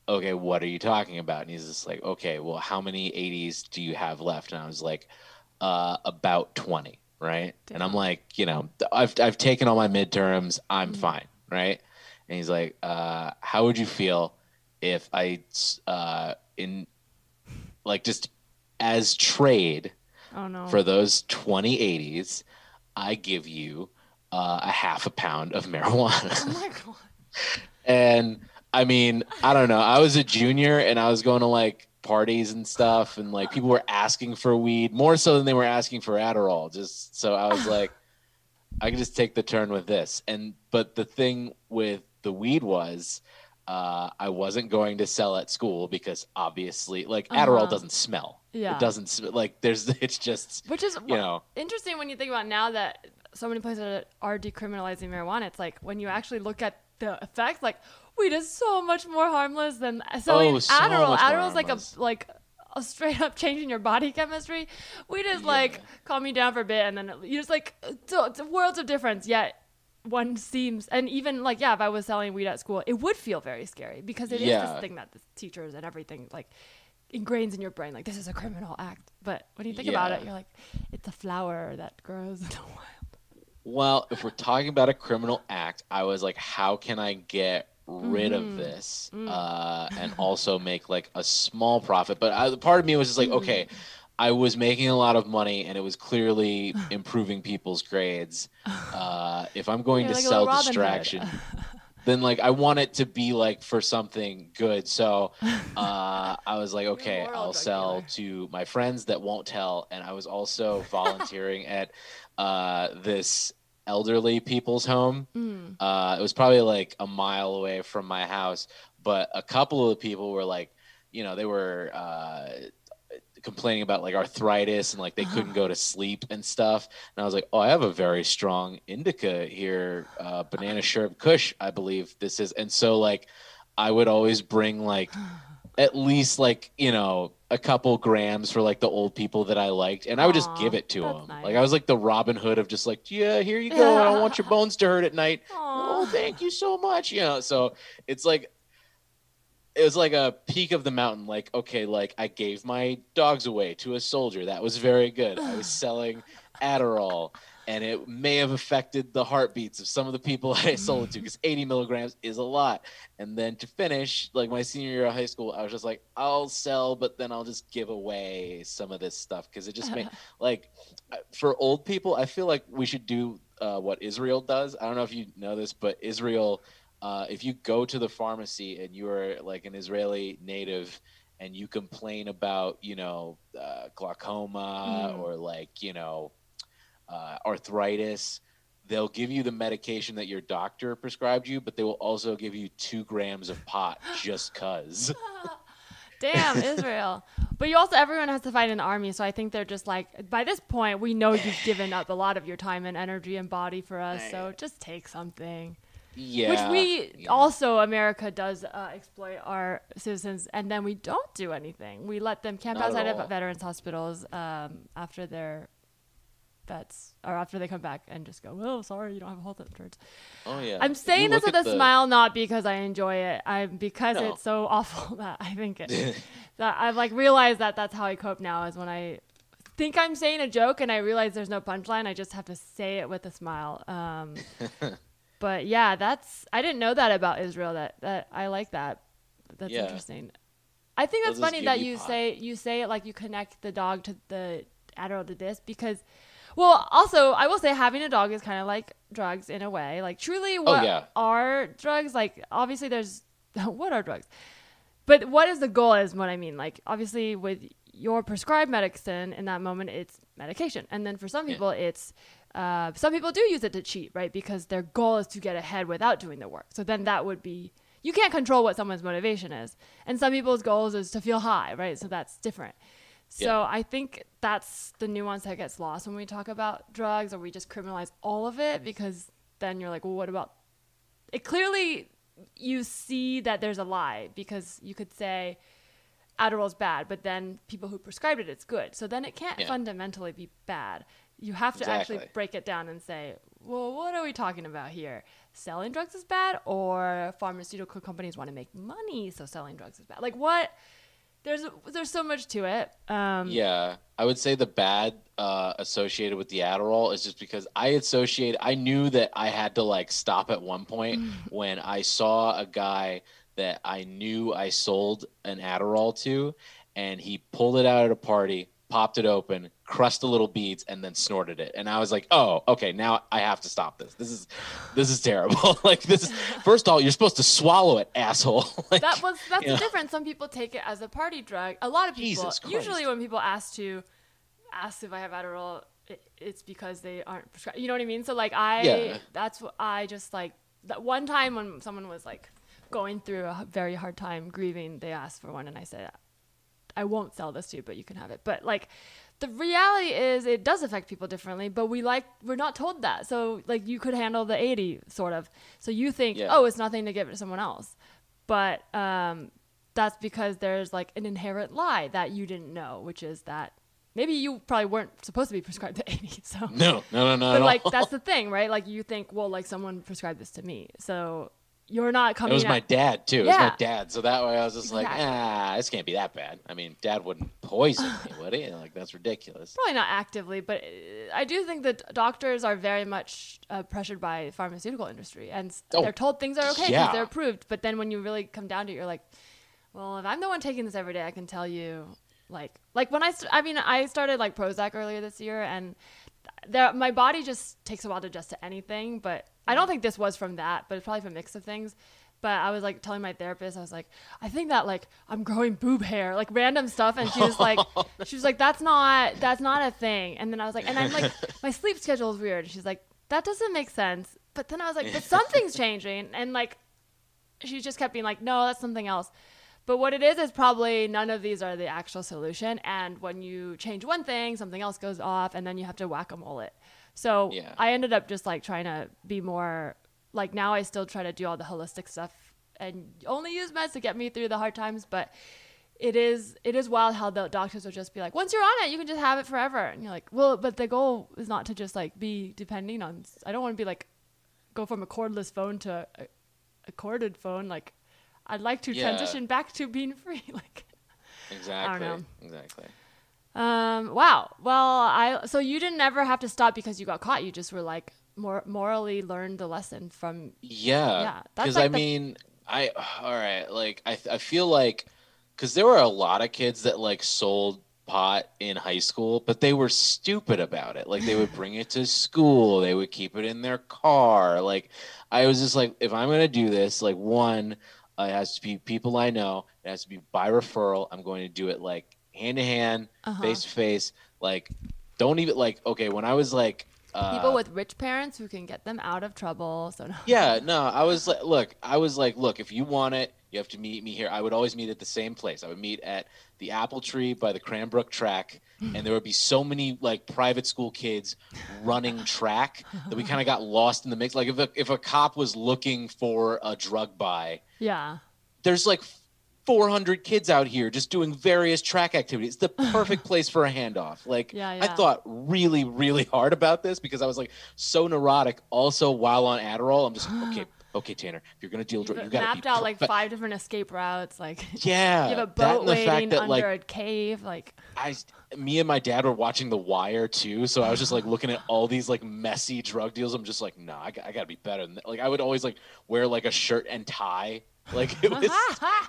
okay, what are you talking about? And he's just like, okay, well, how many 80s do you have left? And I was like, uh, about 20, right? And I'm like, you know, I've, I've taken all my midterms. I'm Mhm. fine, right? And he's like, uh, how would you feel if I, uh, in like just as trade Oh no. for those 20 80s, I give you uh, a half a pound of marijuana. oh my god. And I mean, I don't know. I was a junior and I was going to like parties and stuff, and like people were asking for weed more so than they were asking for Adderall. Just so I was like, I could just take the turn with this. And but the thing with the weed was, uh, I wasn't going to sell at school because obviously, like Adderall Uh-huh. doesn't smell. Yeah. It doesn't sm- like there's. It's just Which is you know. interesting when you think about now that so many places are, are decriminalizing marijuana. It's like when you actually look at the effects, like weed is so much more harmless than selling Oh, so Adderall. Adderall's like a like a straight up changing your body chemistry. Weed is Yeah. like calm you down for a bit, and then it- you just like it's, it's worlds of difference. Yet one seems and even like yeah if i was selling weed at school it would feel very scary because it is Yeah. this thing that the teachers and everything like ingrains in your brain like this is a criminal act but when you think about it you're like it's a flower that grows in the wild Well, if we're talking about a criminal act, I was like, how can I get rid Mm-hmm. of this Mm. uh, and also make like a small profit? But I, part of me was just like, okay, I was making a lot of money and it was clearly improving people's grades. Uh, if I'm going You're to like sell little Robin Hood. distraction, then like I want it to be like for something good. So uh, I was like, okay, I'll drug sell dealer. to my friends that won't tell, and I was also volunteering at uh, this elderly people's home. Mm. Uh, it was probably like a mile away from my house, but a couple of the people were like, you know, they were uh, complaining about like arthritis and like they couldn't go to sleep and stuff. And I was like, oh, I have a very strong indica here, uh, banana sherbet kush, I believe this is. And so like, I would always bring like at least like you know a couple grams for like the old people that I liked, and I would just Aw, give it to them. nice. Like I was like the Robin Hood of just like, yeah, here you go. I don't want your bones to hurt at night. Aw. Oh, thank you so much. You know, so it's like it was like a peak of the mountain. Like, okay, like I gave my dogs away to a soldier. That was very good. I was selling Adderall, and it may have affected the heartbeats of some of the people I sold it to because 80 milligrams is a lot. And then to finish, like my senior year of high school, I was just like, I'll sell, but then I'll just give away some of this stuff because it just made like for old people, I feel like we should do uh, what Israel does. I don't know if you know this, but Israel, uh, if you go to the pharmacy and you are like an Israeli native and you complain about, you know, uh, glaucoma Mm. or like, you know, uh, arthritis, they'll give you the medication that your doctor prescribed you, but they will also give you two grams of pot just cuz. Damn, Israel. But you also, everyone has to fight an army. So I think they're just like, by this point, we know you've given up a lot of your time and energy and body for us. So just take something. Yeah. Which we yeah. also, America does uh, exploit our citizens. And then we don't do anything. We let them camp Not outside of veterans hospitals um, after their vets or after they come back and just go, oh, sorry, you don't have health insurance. Oh yeah. I'm saying this with a the- smile, not because I enjoy it. I'm because No. it's so awful that I think it. that I've like realized that that's how I cope now. Is when I think I'm saying a joke and I realize there's no punchline, I just have to say it with a smile. Um, but yeah, that's I didn't know that about Israel. That that I like that. That's Yeah. interesting. I think that's funny that you pot. say you say it like you connect the dog to the Adderall to this because. Well, also, I will say having a dog is kind of like drugs in a way. Like, truly, what Oh, yeah. are drugs? Like, obviously, there's what are drugs? But what is the goal? Is what I mean. Like, obviously, with your prescribed medicine in that moment, it's medication, and then for some Yeah. people, it's uh, some people do use it to cheat, right? Because their goal is to get ahead without doing the work. So then that would be you can't control what someone's motivation is, and some people's goals is to feel high, right? So that's different. So Yeah. I think that's the nuance that gets lost when we talk about drugs, or we just criminalize all of it because then you're like, well, what about it? Clearly, you see that there's a lie because you could say Adderall's bad, but then people who prescribed it, it's good. So then it can't Yeah. fundamentally be bad. You have to actually break it down and say, well, what are we talking about here? Selling drugs is bad, or pharmaceutical companies want to make money, so selling drugs is bad. Like what? There's there's so much to it. Um, Yeah, I would say the bad uh, associated with the Adderall is just because I associate. I knew that I had to like stop at one point when I saw a guy that I knew I sold an Adderall to, and he pulled it out at a party, popped it open, crushed the little beads, and then snorted it. And I was like, "Oh, okay, now I have to stop this. This is this is terrible. like this is first of all, you're supposed to swallow it, asshole. like, that was that's the difference. Some people take it as a party drug. A lot of people usually when people ask to ask if I have Adderall, it, it's because they aren't prescribed. You know what I mean? So like I Yeah. that's what I just like that one time when someone was like going through a very hard time grieving, they asked for one and I said I won't sell this to you, but you can have it. But like the reality is it does affect people differently, but we like we're not told that. So like you could handle the 80 sort of. So you think, Yeah. "Oh, it's nothing to give it to someone else." But um that's because there's like an inherent lie that you didn't know, which is that maybe you probably weren't supposed to be prescribed the 80. So No, no, no, no. but like all. that's the thing, right? Like you think, well, like someone prescribed this to me, so you're not coming. It was at- my dad too. It Yeah. was my dad. So that way I was just like, ah, this can't be that bad. I mean, dad wouldn't poison me, would he? Like that's ridiculous. Probably not actively, but uh, I do think that doctors are very much uh, pressured by pharmaceutical industry, and Oh, they're told things are okay because yeah. they're approved. But then when you really come down to it, you're like, well, if I'm the one taking this every day, I can tell you, like, like when I, st- I mean, I started like Prozac earlier this year, and there, my body just takes a while to adjust to anything. But I don't mm. think this was from that, but it's probably from a mix of things. But I was like telling my therapist, I was like, I think that like I'm growing boob hair, like random stuff, and she was like, oh, she was like, that's not that's not a thing. And then I was like, and I'm like, my sleep schedule is weird. She's like, that doesn't make sense. But then I was like, but something's changing, and like, she just kept being like, no, that's something else. But what it is is probably none of these are the actual solution. And when you change one thing, something else goes off, and then you have to whack a mole it. So Yeah. I ended up just like trying to be more like now I still try to do all the holistic stuff and only use meds to get me through the hard times. But it is it is wild how the doctors will just be like, once you're on it, you can just have it forever. And you're like, well, but the goal is not to just like be depending on. I don't want to be like go from a cordless phone to a, a corded phone. Like I'd like to Yeah. transition back to being free. like Exactly. Exactly. um wow. Well, I so you didn't ever have to stop because you got caught. You just were like more morally learned the lesson from Yeah. Yeah, Because like I the- mean, I all right. Like I, I feel like because there were a lot of kids that like sold pot in high school, but they were stupid about it. Like they would bring it to school, they would keep it in their car. Like I was just like, if I'm gonna do this, like one, uh, it has to be people I know. It has to be by referral. I'm going to do it like hand to hand, Uh-huh. face to face. Like, don't even like. Okay, when I was like. Uh, people with rich parents who can get them out of trouble. So no. yeah, no, I was like, look, I was like, look, if you want it, you have to meet me here. I would always meet at the same place. I would meet at the apple tree by the Cranbrook track, and there would be so many like private school kids running track that we kind of got lost in the mix. Like if a, if a cop was looking for a drug buy, Yeah. there's like 400 kids out here just doing various track activities. The perfect place for a handoff. Like Yeah, I thought really, really hard about this because I was like so neurotic. Also, while on Adderall, I'm just like, okay, okay, Tanner, if you're gonna deal drugs, you gotta mapped out like five different escape routes. Like Yeah, you have a boat and the fact waiting that under like a cave. Like I, me and my dad were watching The Wire too, so I was just like looking at all these like messy drug deals. I'm just like, nah, I, got- I gotta be better than that. Like I would always like wear like a shirt and tie. Like it was,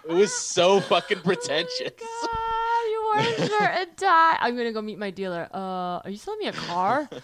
it was so fucking pretentious. God, you wore a shirt and tie. I'm gonna go meet my dealer. Uh, are you selling me a car?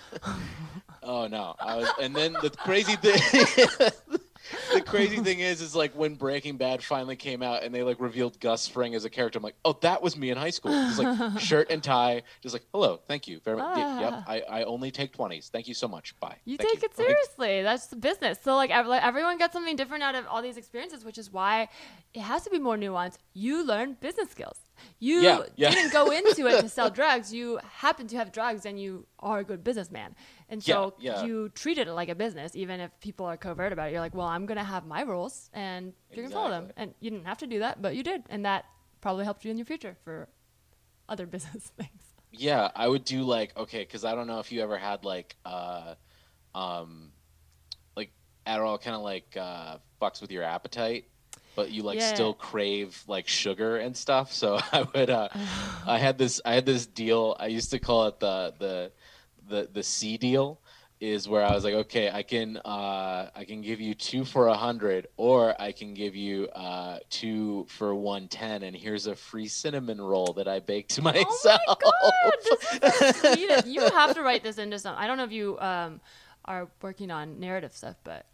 Oh no, I was, and then the crazy thing, the crazy thing is, is like when Breaking Bad finally came out and they like revealed Gus Fring as a character. I'm like, oh, that was me in high school. Just like shirt and tie, just like, hello, thank you very much. Ah. Yep, I, I only take twenties. Thank you so much. Bye. You Thank take it Like, seriously. That's the business. So like, like, everyone gets something different out of all these experiences, which is why it has to be more nuanced. You learn business skills. You Yeah, yeah. didn't go into it to sell drugs. You happen to have drugs, and you are a good businessman. And so Yeah, yeah. you treated it like a business, even if people are covert about it. You're like, well, I'm gonna have my rules, and you're gonna follow them. And you didn't have to do that, but you did, and that probably helped you in your future for other business things. Yeah, I would do like okay, because I don't know if you ever had like uh, um, like Adderall kind of like uh, fucks with your appetite, but you like Yeah. still crave like sugar and stuff. So I would uh, I had this I had this deal. I used to call it the the the the C deal. Is where I was like, okay, I can uh, I can give you two for a hundred, or I can give you uh, two for one ten, and here's a free cinnamon roll that I baked myself. Oh my god, this is so sweet. You have to write this into some. I don't know if you um, are working on narrative stuff, but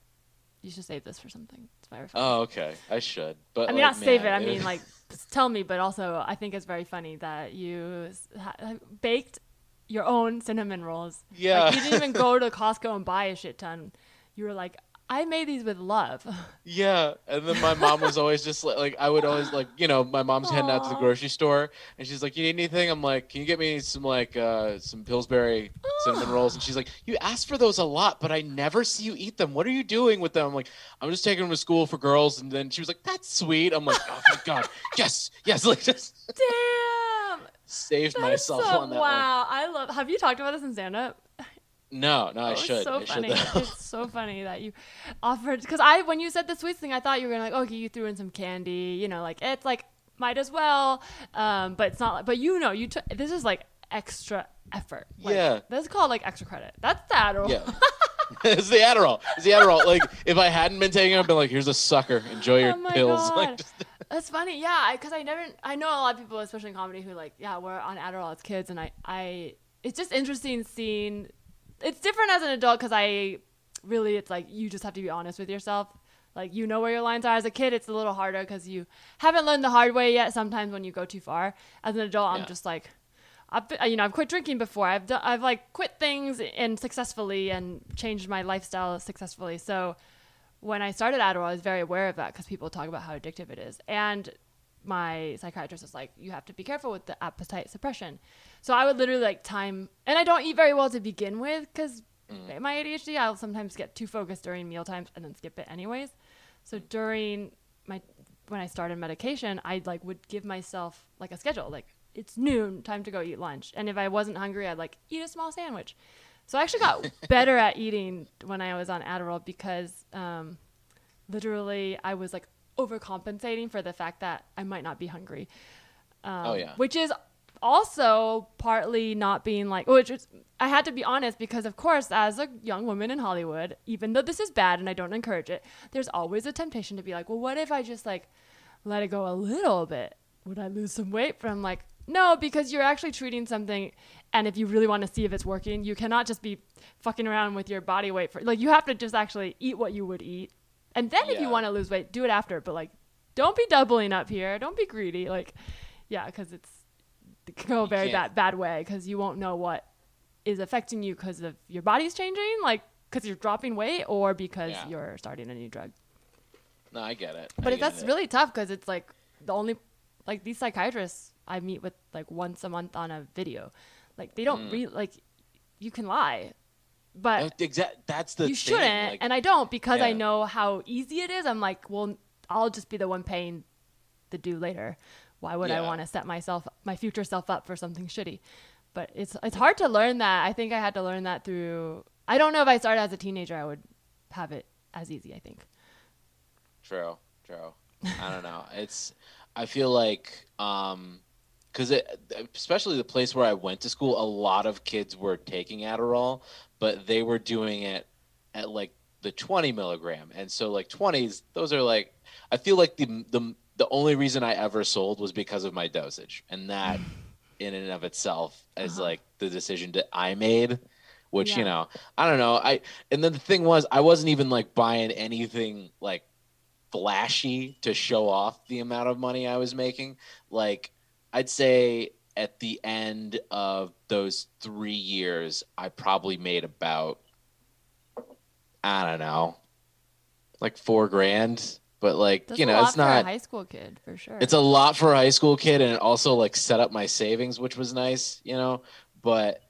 you should save this for something. It's very funny. Oh, okay. I should, but I mean, like, not save it. I mean, like, tell me. But also, I think it's very funny that you ha- baked your own cinnamon rolls. Yeah. Like, you didn't even go to Costco and buy a shit ton. You were like, I made these with love. yeah. And then my mom was always just like, like I would always like, you know, my mom's heading out to the grocery store, and she's like, "You need anything?" I'm like, "Can you get me some like uh, some Pillsbury cinnamon rolls?" And she's like, "You ask for those a lot, but I never see you eat them. What are you doing with them?" I'm like, "I'm just taking them to school for girls." And then she was like, "That's sweet." I'm like, "Oh my god, yes, yes!" Like just Damn. Saved That's myself so- on that wow, I love. Have you talked about this in stand up? one. No, no, I it's should. so I funny. though. it's so funny that you offered because I when you said the sweets thing, I thought you were gonna like, okay, you threw in some candy, you know, like it's like might as well, um, but it's not. like But you know, you took this is like extra effort. Like, Yeah. that's called like extra credit. That's the Adderall. Yeah. it's the Adderall. It's the Adderall. Like if I hadn't been taking it, I'd been like, "Here's a sucker. Enjoy your oh my pills." god, Like, just- that's funny. Yeah, because I, never. I know a lot of people, especially in comedy, who like, yeah, we're on Adderall as kids, and I, I, it's just interesting seeing. It's different as an adult because I really, it's like you just have to be honest with yourself. Like you know where your lines are. As a kid, it's a little harder because you haven't learned the hard way yet. Sometimes when you go too far, as an adult, I'm just like, I've been- you know I've quit drinking before. I've done, I've like quit things and successfully and changed my lifestyle successfully. So when I started Adderall, I was very aware of that because people talk about how addictive it is. And my psychiatrist was like, you have to be careful with the appetite suppression. So I would literally like time, and I don't eat very well to begin with because mm. my ADHD, I'll sometimes get too focused during meal times and then skip it anyways. So mm. during my when I started medication, I like would give myself like a schedule, like it's noon, time to go eat lunch. And if I wasn't hungry, I'd like eat a small sandwich. So I actually got better at eating when I was on Adderall because um, literally I was like overcompensating for the fact that I might not be hungry. Um, Oh, yeah. Which is also partly not being like, which is, I had to be honest because, of course, as a young woman in Hollywood, even though this is bad and I don't encourage it, there's always a temptation to be like, well, what if I just like let it go a little bit? Would I lose some weight? I'm like, no, because you're actually treating something, and if you really want to see if it's working, you cannot just be fucking around with your body weight for like you have to just actually eat what you would eat, and then if you want to lose weight, do it after. But like, don't be doubling up here. Don't be greedy. Like, yeah, because it's it can go a very bad bad way because you won't know what is affecting you because of your body's changing, like because you're dropping weight or because Yeah. you're starting a new drug. no, I get it. But I it, that's it. really tough because it's like the only like these psychiatrists I meet with like once a month on a video, like they Mm. don't re like you can lie, but exact. That's the you thing, shouldn't, like- and I don't because I know how easy it is. I'm like, well, I'll just be the one paying the due later. Why would I want to set myself, my future self, up for something shitty? But it's it's hard to learn that. I think I had to learn that through. I don't know if I started as a teenager, I would have it as easy. I think. True, true. I don't know. It's. I feel like, um, because it, especially the place where I went to school, a lot of kids were taking Adderall, but they were doing it at like the 20 milligram, and so like 20s, those are like. I feel like the the the only reason I ever sold was because of my dosage, and that, in and of itself, is Uh-huh. like the decision that I made. Which Yeah. you know, I don't know. I and then the thing was, I wasn't even like buying anything like flashy to show off the amount of money I was making. Like, I'd say at the end of those three years, I probably made about, I don't know, like four grand. But like, That's you know, it's for a not. high school kid for sure. It's a lot for a high school kid, and it also like set up my savings, which was nice, you know. But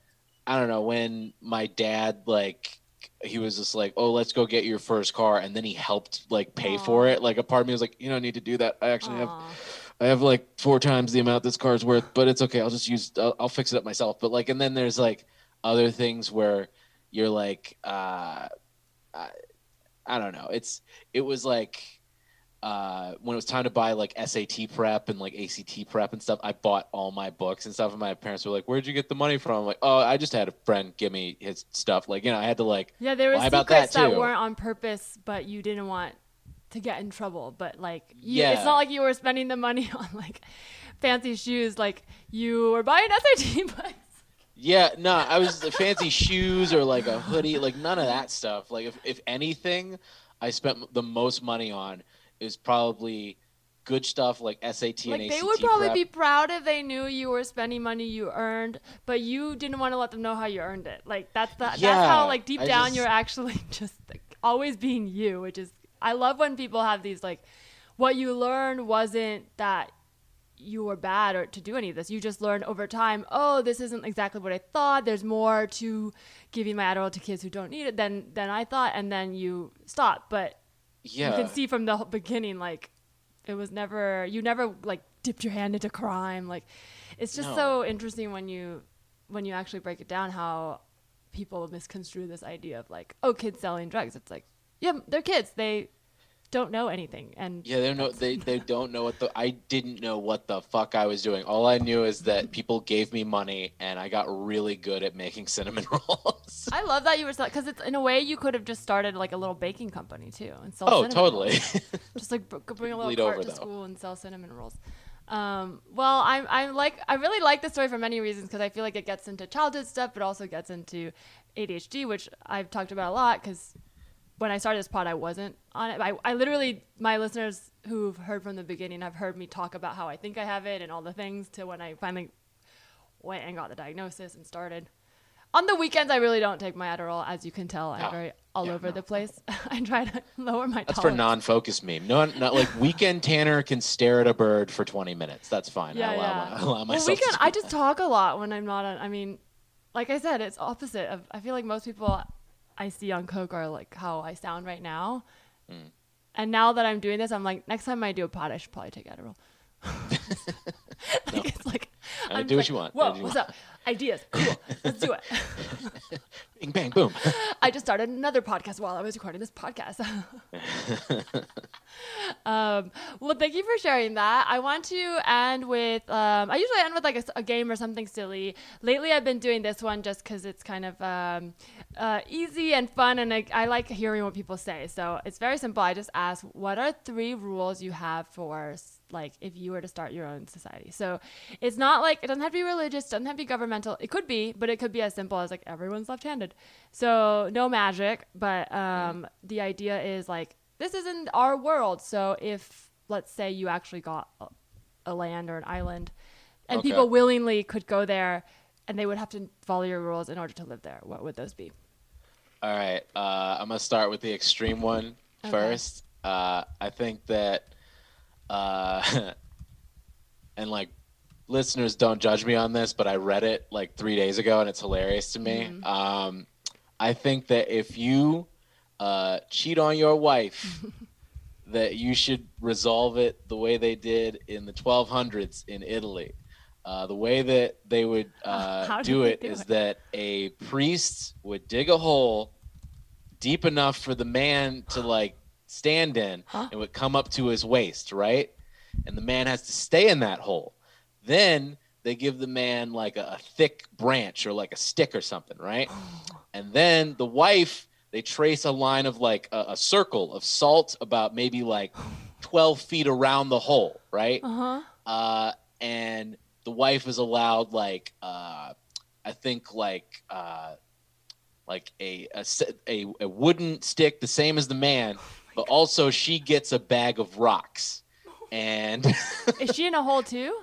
I don't know when my dad like he was just like, "Oh, let's go get your first car," and then he helped like pay for it. Like a part of me was like, "You don't need to do that. I actually have Aw. I have like four times the amount this car's worth, but it's okay. I'll just use I'll, I'll fix it up myself." But like, and then there's like other things where you're like, uh, I, I don't know. It's it was like uh, when it was time to buy like SAT prep and like ACT prep and stuff, I bought all my books and stuff. And my parents were like, "Where'd you get the money from?" I'm like, "Oh, I just had a friend give me his stuff." Like, you know, I had to like, Yeah, there was secrets that, that, weren't on purpose, but you didn't want to get in trouble. But like, you, Yeah. it's not like you were spending the money on like fancy shoes. Like you were buying SAT books. yeah, no, I was the fancy shoes or like a hoodie, like none of that stuff. Like, if if anything, I spent the most money on is probably good stuff like SAT Like and they would probably prep. be proud if they knew you were spending money you earned, but you didn't want to let them know how you earned it. Like that's the, that's how like deep I down just- you're actually just like, always being you, which is I love when people have these like what you learned wasn't that you were bad or to do any of this. You just learned over time, oh, this isn't exactly what I thought. There's more to giving my Adderall to kids who don't need it than than I thought, and then you stop. But yeah, you can see from the beginning like it was never you never like dipped your hand into crime. Like, it's just No. so interesting when you when you actually break it down how people misconstrue this idea of like, oh, kids selling drugs. It's like, yeah, they're kids. They don't know anything, and Yeah, they don't know. They they don't know what the. I didn't know what the fuck I was doing. All I knew is that people gave me money, and I got really good at making cinnamon rolls. I love that you were because it's in a way you could have just started like a little baking company too and sell. oh, cinnamon totally. rolls. Just like br- bring a little cart over, to though. school and sell cinnamon rolls. Um, well, I'm I'm like I really like the story for many reasons because I feel like it gets into childhood stuff, but also gets into ADHD, which I've talked about a lot because when I started this pod, I wasn't on it. I, I literally, my listeners who've heard from the beginning have heard me talk about how I think I have it and all the things to when I finally went and got the diagnosis and started. On the weekends, I really don't take my Adderall, as you can tell. I'm very all Yeah, over no, the place. I try to lower my That's for non-focus meme. No, not like weekend Tanner can stare at a bird for 20 minutes. That's fine. Yeah, I allow, yeah. My, I allow well, weekend, I just talk a lot when I'm not on. I mean, like I said, it's opposite of. I feel like most people I see on Coke are like how I sound right now. Mm. And now that I'm doing this, I'm like, next time I do a pod, I should probably take Adderall. like, It's like, Do what like, you want. Whoa, you what's want." up? Ideas, cool. Let's do it. Bing bang boom. I just started another podcast while I was recording this podcast. um, well, thank you for sharing that. I want to end with, um, I usually end with like a game or something silly. Lately, I've been doing this one just because it's kind of um, uh, easy and fun, and I, I like hearing what people say. So it's very simple. I just ask, what are three rules you have for like if you were to start your own society? So it's not like it doesn't have to be religious, doesn't have to be governmental. It could be, but it could be as simple as like everyone's left-handed. So no magic, but um, the idea is like this isn't our world. So if let's say you actually got a, a land or an island, and Okay. people willingly could go there, and they would have to follow your rules in order to live there, what would those be? All right. Uh, I'm gonna start with the extreme one Okay. first. Uh, I think that, uh, and like, listeners don't judge me on this, but I read it like three days ago, and it's hilarious to me. Mm-hmm. Um, I think that if you uh, cheat on your wife, that you should resolve it the way they did in the 1200s in Italy. Uh, the way that they would uh, do it do is it? that a priest would dig a hole deep enough for the man to like stand in Huh? and would come up to his waist, right? And the man has to stay in that hole. Then they give the man like a, a thick branch or like a stick or something, right? And then the wife, they trace a line of like a, a circle of salt about maybe like 12 feet around the hole, right? Uh huh. uh, and the wife is allowed like uh, I think like uh, like a, a a a wooden stick, the same as the man, but also she gets a bag of rocks. And Is she in a hole too?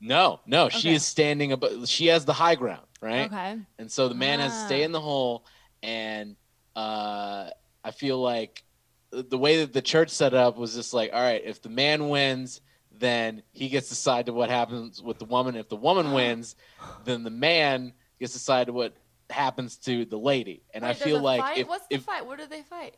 no, no, she is standing above. She has the high ground, right? Okay. And so the man has to stay Ah. in the hole, and uh, I feel like the way that the church set up was just like, all right, if the man wins, then he gets to decide to what happens with the woman. If the woman wins, then the man gets to decide what happens to the lady. And I Wait, there's feel like fight? if, what's the if fight? What do they fight?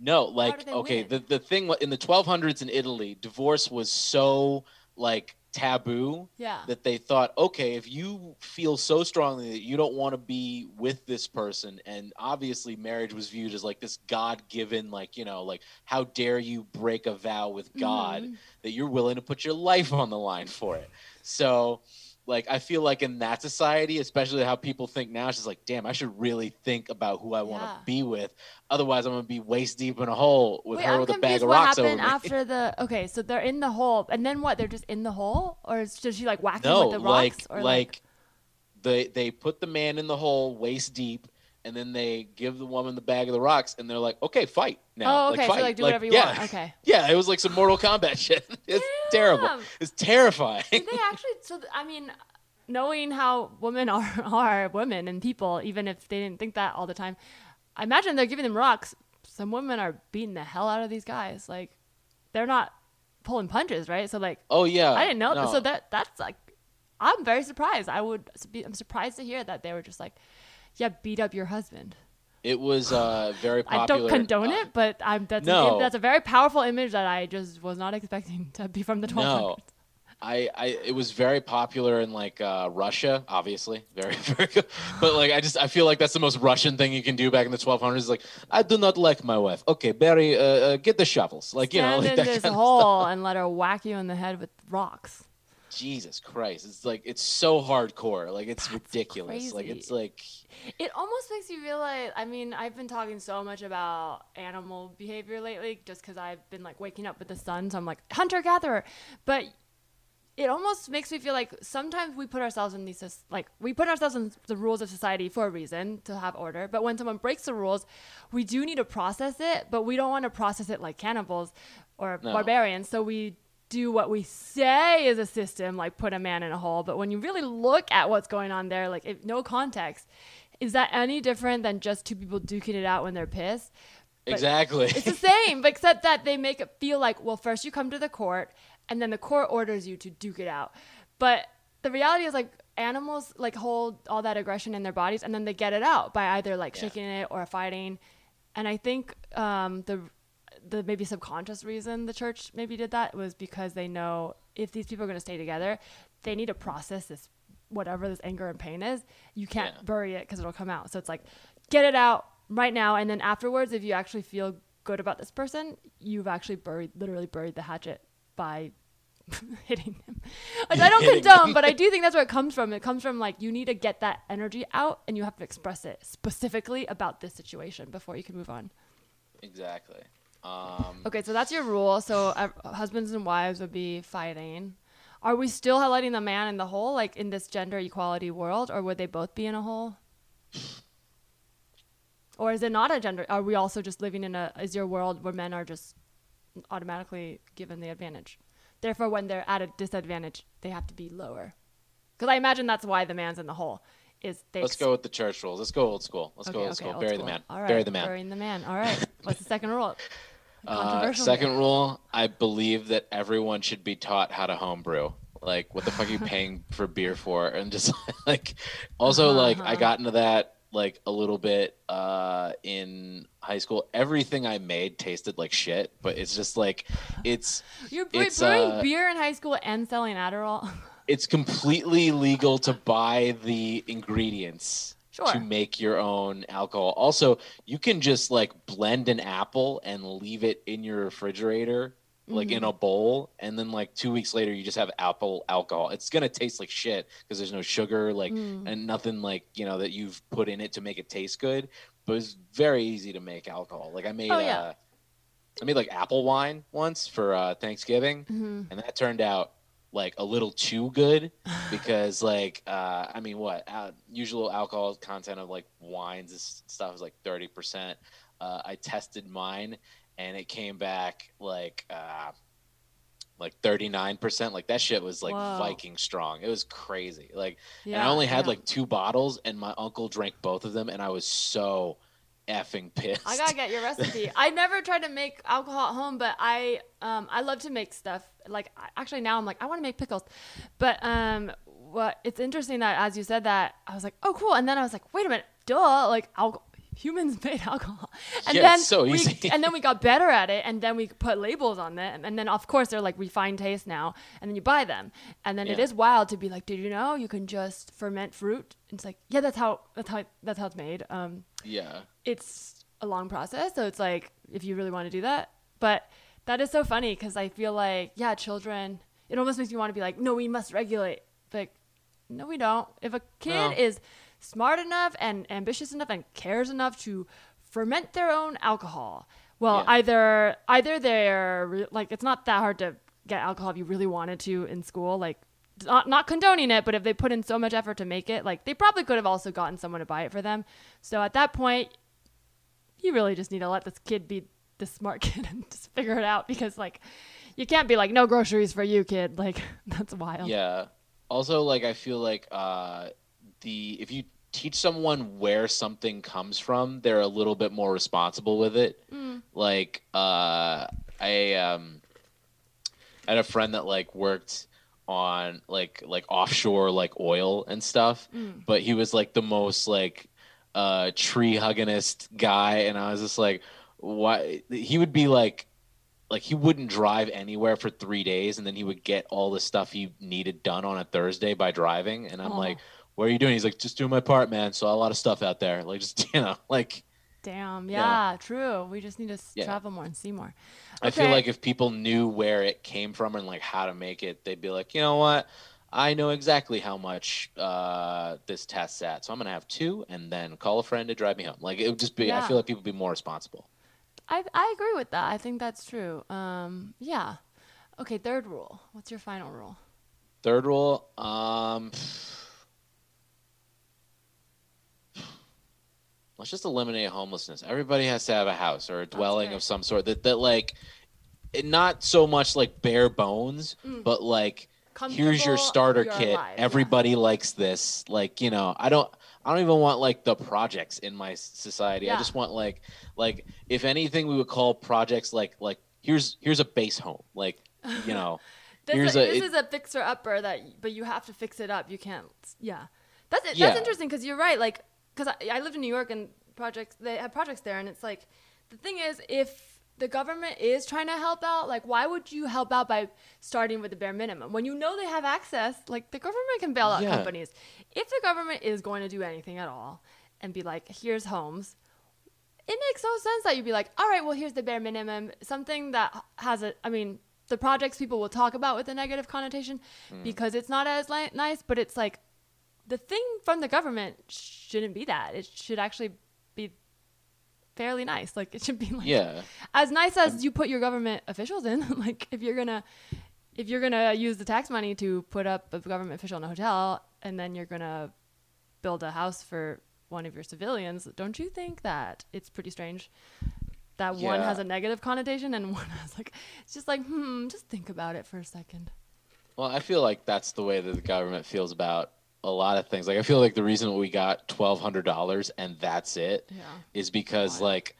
No, like okay, win? the the thing in the 1200s in Italy, divorce was so like taboo Yeah. that they thought, okay, if you feel so strongly that you don't want to be with this person, and obviously marriage was viewed as like this God given, like, you know, like, how dare you break a vow with God Mhm. that you're willing to put your life on the line for it. So, like, I feel like in that society, especially how people think now, she's like, damn, I should really think about who I want to Yeah. be with. Otherwise, I'm going to be waist deep in a hole with Wait, her I'm with a bag of What rocks over happened me. after the? Okay, so they're in the hole, and then what? They're just in the hole, or is, does she like whack No, with the like rocks? or like they they put the man in the hole waist deep, and then they give the woman the bag of the rocks, and they're like, okay, fight now. Oh, okay, like, so, fight. like, do whatever you yeah. want. Okay. Yeah, it was like some Mortal Kombat shit. It's terrible. It's terrifying. Did they actually? So I mean, knowing how women are are women and people, even if they didn't think that all the time, I imagine they're giving them rocks. Some women are beating the hell out of these guys. Like, they're not pulling punches, right? So like, oh yeah, I didn't know. no. So that that's like, I'm very surprised. I would be. I'm surprised to hear that they were just like, yeah, beat up your husband. it was uh, very I don't condone uh, it, but I'm that's no. that's a very powerful image that I just was not expecting to be from the 1200s. No. I, I it was very popular in like uh, Russia, obviously, very very good. But like I just I feel like that's the most Russian thing you can do back in the 1200s. Like I do not like my wife. Okay, Barry, uh, uh, get the shovels. Like you know, like in this hole and let her whack you in the head with rocks. Jesus Christ, it's like it's so hardcore. Like it's ridiculous. Like it's like It almost makes you realize. I mean, I've been talking so much about animal behavior lately, just because I've been like waking up with the sun, so I'm like hunter gatherer. But it almost makes me feel like sometimes we put ourselves in these like we put ourselves in the rules of society for a reason to have order. But when someone breaks the rules, we do need to process it, but we don't want to process it like cannibals or No. barbarians. So we do what we say is a system, like put a man in a hole. But when you really look at what's going on there, like if, no context, is that any different than just two people duking it out when they're pissed? But exactly. It's the same, but except that they make it feel like, well, first you come to the court, and then the court orders you to duke it out. But the reality is, like, animals like hold all that aggression in their bodies, and then they get it out by either like Yeah. shaking it or fighting. And I think um, the the maybe subconscious reason the church maybe did that was because they know if these people are going to stay together, they need to process this whatever this anger and pain is. You can't Yeah. bury it because it'll come out. So it's like get it out right now, and then afterwards, if you actually feel good about this person, you've actually buried literally buried the hatchet by hitting them. Which I don't condone, him. but I do think that's where it comes from. It comes from like you need to get that energy out, and you have to express it specifically about this situation before you can move on. exactly. Um, Okay, so that's your rule. So uh, husbands and wives would be fighting. Are we still highlighting the man in the hole, like in this gender equality world, or would they both be in a hole? Or is it not a gender? Are we also just living in a is your world where men are just automatically given the advantage? Therefore, when they're at a disadvantage, they have to be lower. Because I imagine that's why the man's in the hole. Is they let's ex- go with the church rules. Let's go old school. Let's go old okay, school. old Bury school. the man. All right, Bury the man. Burying the man. All right. What's the second rule? Uh, second rule, I believe that everyone should be taught how to homebrew. Like, what the fuck are you paying for beer for? And just like, also like, I Uh-huh. got into that like a little bit uh, in high school. Everything I made tasted like shit, but it's just like, it's You're It's, brewing uh, beer in high school and selling Adderall. it's completely legal to buy the ingredients Sure. to make your own alcohol. Also, you can just like blend an apple and leave it in your refrigerator, like Mm-hmm. in a bowl, and then like two weeks later, you just have apple alcohol. It's gonna taste like shit because there's no sugar, like, Mm. and nothing like you know that you've put in it to make it taste good. But it's very easy to make alcohol. Like I made, Oh, yeah. uh, I made like apple wine once for uh, Thanksgiving, Mm-hmm. and that turned out like a little too good because like uh i mean what uh, usual alcohol content of like wines and stuff is like 30% uh i tested mine and it came back like uh like 39% like that shit was like Whoa. viking strong it was crazy like and i only had yeah. like two bottles and my uncle drank both of them and i was so effing pissed I gotta get your recipe. I never tried to make alcohol at home, but I um I love to make stuff. Like actually now I'm like I want to make pickles, but um what it's interesting that as you said that I was like oh cool, and then I was like wait a minute, duh, like alcohol. Humans made alcohol, and Yeah, then it's so we, easy. and then we got better at it, and then we put labels on them, and then of course they're like refined taste now, and then you buy them, and then it Yeah. is wild to be like, did you know you can just ferment fruit? It's like yeah, that's how that's how that's how it's made. Um, yeah it's a long process. So it's like if you really want to do that. But that is so funny because I feel like, yeah, children, it almost makes me want to be like, no, we must regulate. But no, we don't. If a kid No. is smart enough and ambitious enough and cares enough to ferment their own alcohol, well, Yeah. either either they're like it's not that hard to get alcohol if you really wanted to in school, like not not condoning it, but if they put in so much effort to make it, like they probably could have also gotten someone to buy it for them. So at that point, you really just need to let this kid be the smart kid and just figure it out because like you can't be like no groceries for you kid like that's wild Yeah. Also, like I feel like uh, the if you teach someone where something comes from, they're a little bit more responsible with it. Like uh, I um, I had a friend that like worked on like like offshore like oil and stuff, but he was like the most like uh tree huggingest guy, and I was just like, why? He would be like like he wouldn't drive anywhere for three days, and then he would get all the stuff he needed done on a Thursday by driving. And I'm Oh. like, "What are you doing?" He's like, "Just doing my part, man. Saw a lot of stuff out there. Like, just you know, like." Damn. Yeah. Yeah, true. We just need to Yeah. travel more and see more. I feel like if people knew where it came from and like how to make it, they'd be like, you know what? I know exactly how much uh, this test's at, so I'm gonna have two, and then call a friend to drive me home. Like it would just be. yeah. I feel like people would be more responsible. I I agree with that. I think that's true. Um, yeah. Okay, third rule. What's your final rule? Third rule, um, let's just eliminate homelessness. Everybody has to have a house or a dwelling of some sort that that like, it, not so much like bare bones, Mm. but like here's your starter kit. alive, yeah. Everybody likes this. Like you know, I don't. I don't even want like the projects in my society. I just want like like if anything, we would call projects like like here's here's a base home. Like you know. This, Here's is, a- this it- is a fixer upper that, but you have to fix it up. You can't. Yeah, that's that's Yeah. interesting because you're right. Like, because I, I lived in New York and projects they have projects there, and it's like the thing is if the government is trying to help out, like why would you help out by starting with the bare minimum when you know they have access? Like the government can bail out Yeah. companies. If the government is going to do anything at all and be like, here's homes, it makes no sense that you'd be like, all right, well, here's the bare minimum, something that has a, I mean, the projects people will talk about with a negative connotation mm. because it's not as li- nice, but it's like the thing from the government shouldn't be that. It should actually be fairly nice. Like it should be like Yeah. as nice as you put your government officials in. like if you're gonna if you're gonna use the tax money to put up a government official in a hotel and then you're gonna build a house for one of your civilians, don't you think that it's pretty strange that one has a negative connotation and one has like it's just like hmm, just think about it for a second. Well, I feel like that's the way that the government feels about a lot of things. Like I feel like the reason we got twelve hundred dollars and that's it is Yeah. because Why? like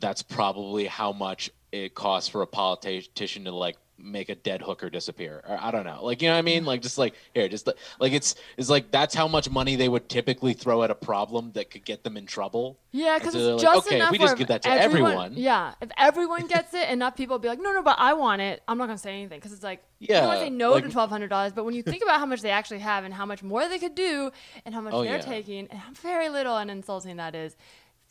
that's probably how much it costs for a politician to like make a dead hooker disappear. Or I don't know. Like you know what I mean? Like just like here, just like, like it's it's like that's how much money they would typically throw at a problem that could get them in trouble. Yeah, because so they're it's like, just okay, if enough we just give that to everyone, everyone- Yeah, if everyone gets it, enough people will be like, no, no, but I want it. I'm not gonna say anything because it's like, yeah, you don't want to say no like- to twelve hundred dollars, but when you think about how much they actually have and how much more they could do and how much Oh, they're yeah. taking and how very little and insulting that is.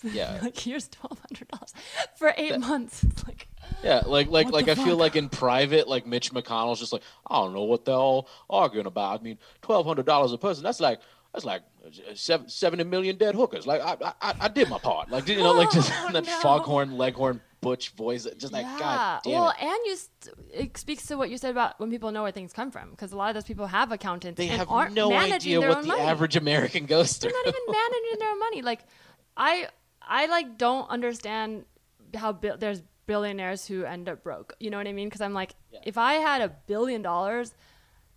Yeah. like here's twelve hundred dollars for eight months. It's like, Yeah, like like like I feel like in private, like Mitch McConnell's just like I don't know what they're all arguing about. I mean, twelve hundred dollars a person. That's like that's like uh, seven, seventy million dead hookers. Like I I, I did my part. Like you know, like oh, just Oh, that no. foghorn leghorn butch voice. Just like yeah. God damn well, it. and you, st- it speaks to what you said about when people know where things come from because a lot of those people have accountants They and have no idea what the money. average American goes through. they're not even managing their own money. Like, I I like don't understand how bi- there's billionaires who end up broke. You know what I mean? Because I'm like, Yeah. if I had a billion dollars,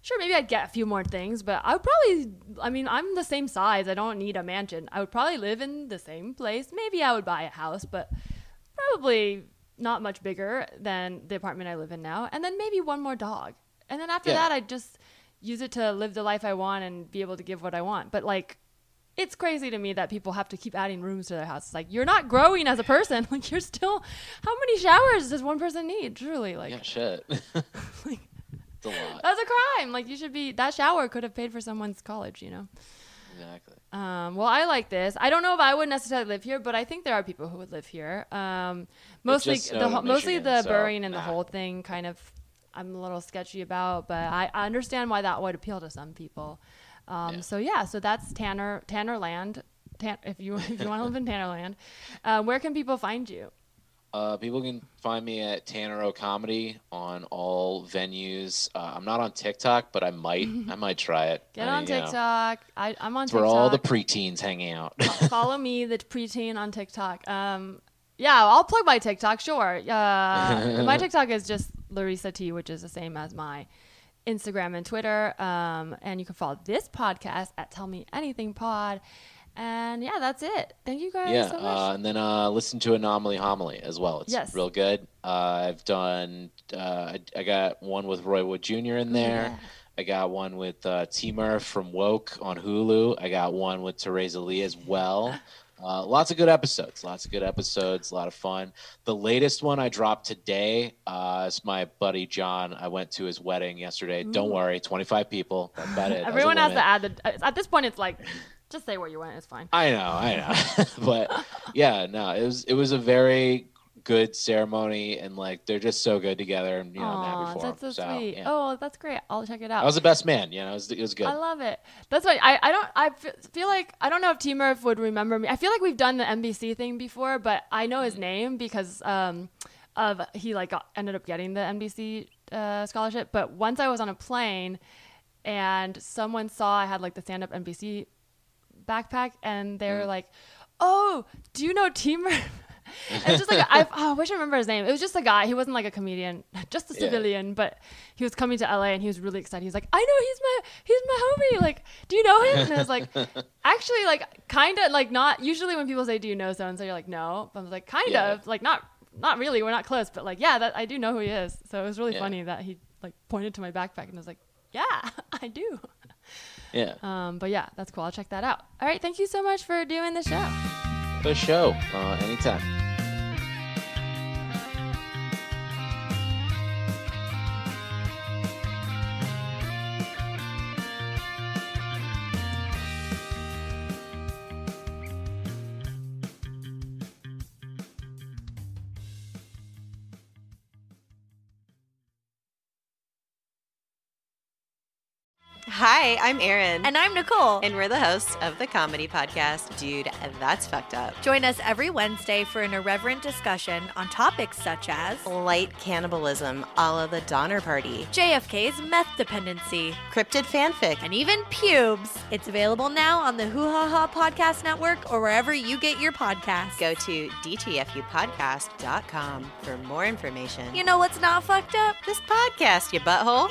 sure, maybe I'd get a few more things, but I would probably. I mean, I'm the same size. I don't need a mansion. I would probably live in the same place. Maybe I would buy a house, but probably not much bigger than the apartment I live in now. And then maybe one more dog. And then after Yeah. that, I'd just use it to live the life I want and be able to give what I want. But like, it's crazy to me that people have to keep adding rooms to their house. It's like you're not growing as a person. Like you're still. How many showers does one person need? Truly, like, yeah, shit. like it's a lot. that's a crime. Like you should be. That shower could have paid for someone's college. You know. Exactly. Um, well, I like this. I don't know if I would necessarily live here, but I think there are people who would live here. Um, mostly the ho- mostly the so, burying and the whole thing kind of I'm a little sketchy about, but I, I understand why that would appeal to some people. Um, Yeah. So yeah, so that's Tanner Tanner Land. Tan- if you if you want to live in Tannerland, uh, where can people find you? Uh, people can find me at Tanner O Comedy on all venues. Uh, I'm not on TikTok, but I might. I might try it. Get I on mean, you know, TikTok. I, I'm on it's TikTok. where all the preteens hang out. follow me, the preteen on TikTok. Um, yeah, I'll plug my TikTok. Sure. Uh, my TikTok is just Larissa T, which is the same as my Instagram and Twitter. Um, and you can follow this podcast at Tell Me Anything Pod. And yeah, that's it. Thank you guys yeah, so much. uh, and then uh, listen to Anomaly Homily as well. It's Yes. real good. Uh, I've done. Uh, I, I got one with Roy Wood Jr. in there. Yeah. I got one with uh, T Murph from Woke on Hulu. I got one with Teresa Lee as well. Uh, lots of good episodes. Lots of good episodes. A lot of fun. The latest one I dropped today uh, is my buddy John. I went to his wedding yesterday. Don't worry, 25 people. That's about it. That was a Everyone has to add the. At this point, it's like, just say where you went. It's fine. I know, I know. but yeah, no, it was it was a very good ceremony, and like they're just so good together, and you know, I'm happy for that's so them. sweet. yeah. Oh, that's great. I'll check it out. I was the best man. You know, it was, it was good. I love it. That's why I, I don't I feel like I don't know if T Murph would remember me. I feel like we've done the NBC thing before, but I know Mm. his name because um of he like got, ended up getting the NBC uh, scholarship. But once I was on a plane and someone saw I had like the stand up NBC backpack and they Mm. were like, "Oh, do you know T Murph?" it's just like I, oh, I wish I remember his name. It was just a guy. He wasn't like a comedian, just a Yeah. civilian. But he was coming to LA and he was really excited. He was like, "I know he's my he's my homie. Like, do you know him?" And I was like, "Actually, like, kind of like not. Usually when people say, "Do you know so and so?" You're like, "No." But I was like, "Kind Yeah. of. Like, not not really. We're not close, but like, yeah, that I do know who he is." So it was really Yeah. funny that he like pointed to my backpack and was like, "Yeah, I do." yeah, Um, but yeah, that's cool. I'll check that out. All right, thank you so much for doing the show. The show uh, anytime. Hi, I'm Erin. And I'm Nicole. and we're the hosts of the comedy podcast, Dude, That's Fucked Up. Join us every Wednesday for an irreverent discussion on topics such as Light cannibalism a la the Donner Party, JFK's meth dependency cryptid fanfic, and even pubes. It's available now on the Hoo Ha Ha Podcast Network or wherever you get your podcasts. go to dtfupodcast.com for more information. You know what's not fucked up? this podcast, you butthole.